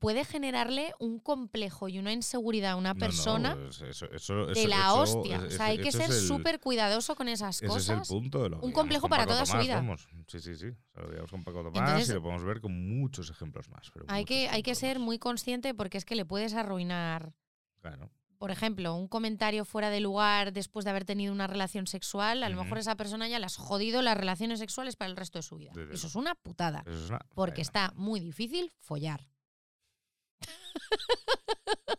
Puede generarle un complejo y una inseguridad a una No, no, persona es- eso- eso- de la hostia. o sea, hay que ser súper cuidadoso con esas Ese cosas. es el punto de lo que Un complejo para toda su vida. vamos. Sí, sí, sí. Lo hablamos con Paco Tomás Entonces- y lo podemos ver con muchos ejemplos más. pero Hay que, hay que ser más. muy consciente porque es que le puedes arruinar Claro. por ejemplo, un comentario fuera de lugar después de haber tenido una relación sexual, a lo mejor esa persona ya le has jodido las relaciones sexuales para el resto de su vida. Desde Eso es una putada. Eso es una Porque está muy difícil follar.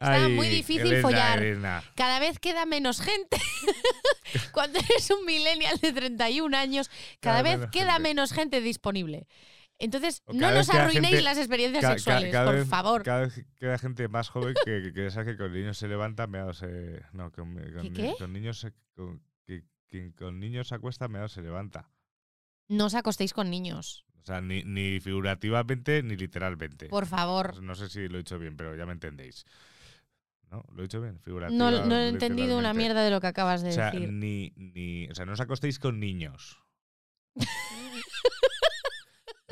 está muy difícil Elena, follar. Elena. Cada vez queda menos gente. Cuando eres un millennial de 31 años, cada, Cada vez menos queda gente. menos gente disponible. Entonces, no nos arruinéis gente- las experiencias Ca- sexuales, por vez- favor. Cada vez queda gente más joven que, que, que que con niños se levanta, meado se. No, con, con, ¿Qué con niños se. Con, que, quien con niños se acuesta, meado se levanta. No os acostéis con niños, O sea, ni, ni figurativamente ni literalmente. por favor. No sé si lo he dicho bien, pero ya me entendéis. ¿No? ¿Lo he dicho bien? Figurativa, no he entendido una mierda de lo que acabas de O sea, decir. ni, ni. O sea, no os acostéis con niños.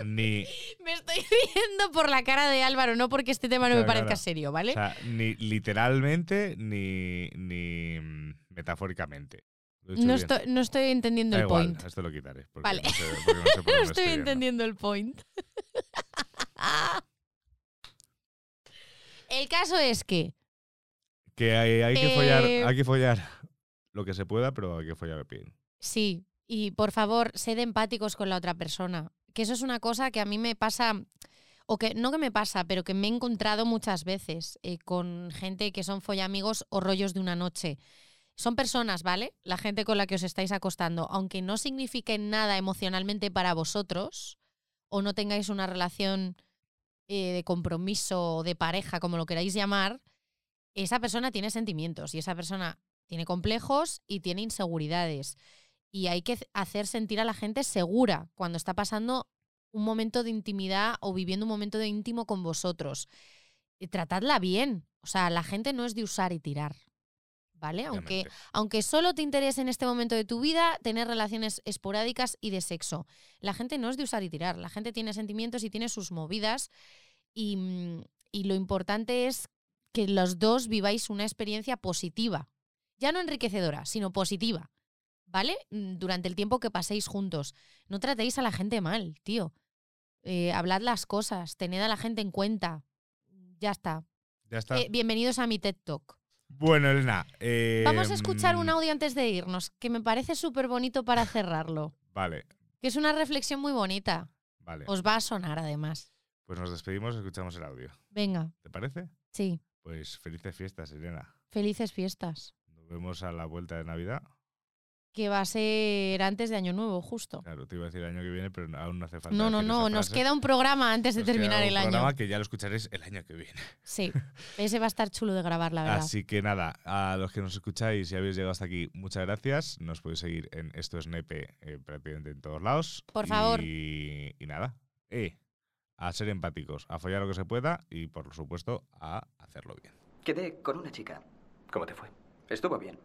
ni. Me estoy riendo por la cara de Álvaro, no porque este tema no me parezca serio, ¿vale? O sea, ni literalmente ni, ni mm, metafóricamente. He no, estoy, no estoy entendiendo Da el igual, point. esto lo quitaré. Vale. No sé, porque no sé por No dónde estoy entendiendo el point. el caso es que Que hay, hay que Eh, follar, hay que follar lo que se pueda, pero hay que follar bien. Sí, y por favor, sed empáticos con la otra persona. Que eso es una cosa que a mí me pasa, o que no que me pasa, pero que me he encontrado muchas veces eh, con gente que son follamigos o rollos de una noche. Son personas, ¿vale? La gente con la que os estáis acostando, aunque no signifique nada emocionalmente para vosotros, o no tengáis una relación eh, de compromiso o de pareja, como lo queráis llamar, esa persona tiene sentimientos y esa persona tiene complejos y tiene inseguridades. Y hay que hacer sentir a la gente segura cuando está pasando un momento de intimidad o viviendo un momento de íntimo con vosotros. Y tratadla bien. O sea, la gente no es de usar y tirar. ¿Vale? Aunque, aunque solo te interese en este momento de tu vida tener relaciones esporádicas y de sexo. La gente no es de usar y tirar. La gente tiene sentimientos y tiene sus movidas. Y, mm, y lo importante es que los dos viváis una experiencia positiva. Ya no enriquecedora, sino positiva. ¿Vale? Mm, Durante el tiempo que paséis juntos. No tratéis a la gente mal, tío. Eh, hablad las cosas, tened a la gente en cuenta. Ya está. Ya está. Eh, bienvenidos a mi TED Talk. Bueno, Elena. eh, Vamos a escuchar un mm, audio antes de irnos, que me parece súper bonito para cerrarlo. Vale, Que es una reflexión muy bonita. vale. Os va a sonar además. Pues nos despedimos escuchamos el audio. Venga, ¿Te parece? sí. Pues felices fiestas, Elena. Felices fiestas. Nos vemos a la vuelta de Navidad. Que va a ser antes de Año Nuevo, justo. Claro, te iba a decir el año que viene, pero aún no hace falta. No, no, no. Nos frase. queda un programa antes de Nos queda terminar un el año. programa que ya lo escucharéis el año que viene. Sí. Ese va a estar chulo de grabar, la verdad. Así que nada, a los que nos escucáis y habéis llegado hasta aquí, muchas gracias. Nos podéis seguir en Esto es Nepe eh, prácticamente en todos lados. Por favor. Y, y nada, eh, a ser empáticos, a follar lo que se pueda y por supuesto a hacerlo bien. Quedé con una chica. ¿Cómo te fue? Estuvo bien.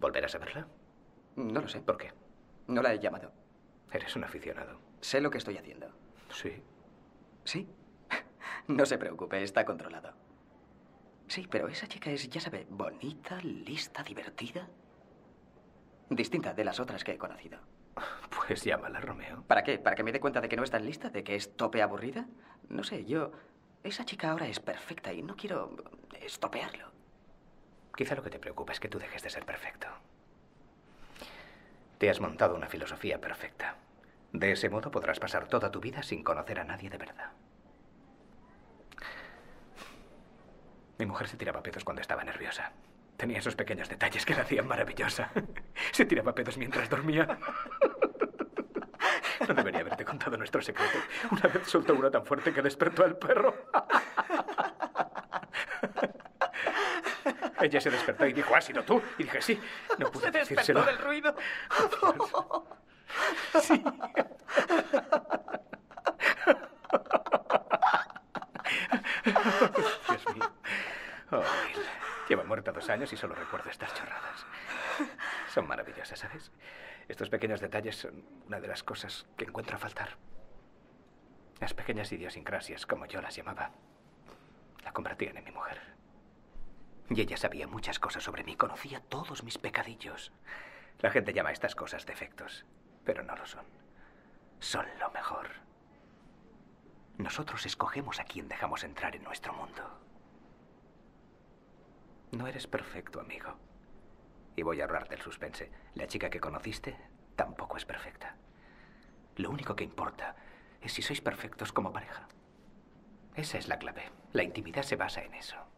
¿Volverás a verla? No lo sé. ¿Por qué? No la he llamado. Eres un aficionado. Sé lo que estoy haciendo. Sí. ¿Sí? No se preocupe, está controlado. Sí, pero esa chica es, ya sabe, bonita, lista, divertida. Distinta de las otras que he conocido. Pues llámala, Romeo. ¿Para qué? ¿Para que me dé cuenta de que no es tan lista? ¿De que es tope aburrida? No sé, yo... Esa chica ahora es perfecta y no quiero estropearlo. Quizá lo que te preocupa es que tú dejes de ser perfecto. Te has montado una filosofía perfecta. De ese modo podrás pasar toda tu vida sin conocer a nadie de verdad. Mi mujer se tiraba pedos cuando estaba nerviosa. Tenía esos pequeños detalles que la hacían maravillosa. Se tiraba pedos mientras dormía. No debería haberte contado nuestro secreto. Una vez soltó uno tan fuerte que despertó al perro. Ella se despertó y dijo, ¿has sido tú? Y dije, sí. No pude decírselo. ruido. Sí. Dios mío. Oh. Lleva muerta dos años y solo recuerdo estas chorradas. Son maravillosas, ¿sabes? Estos pequeños detalles son una de las cosas que encuentro a faltar. Las pequeñas idiosincrasias, como yo las llamaba, la convertían en mi mujer. Y ella sabía muchas cosas sobre mí, conocía todos mis pecadillos. La gente llama a estas cosas defectos, pero no lo son. Son lo mejor. Nosotros escogemos a quién dejamos entrar en nuestro mundo. No eres perfecto, amigo. Y voy a ahorrarte el suspense. La chica que conociste tampoco es perfecta. Lo único que importa es si sois perfectos como pareja. Esa es la clave. La intimidad se basa en eso.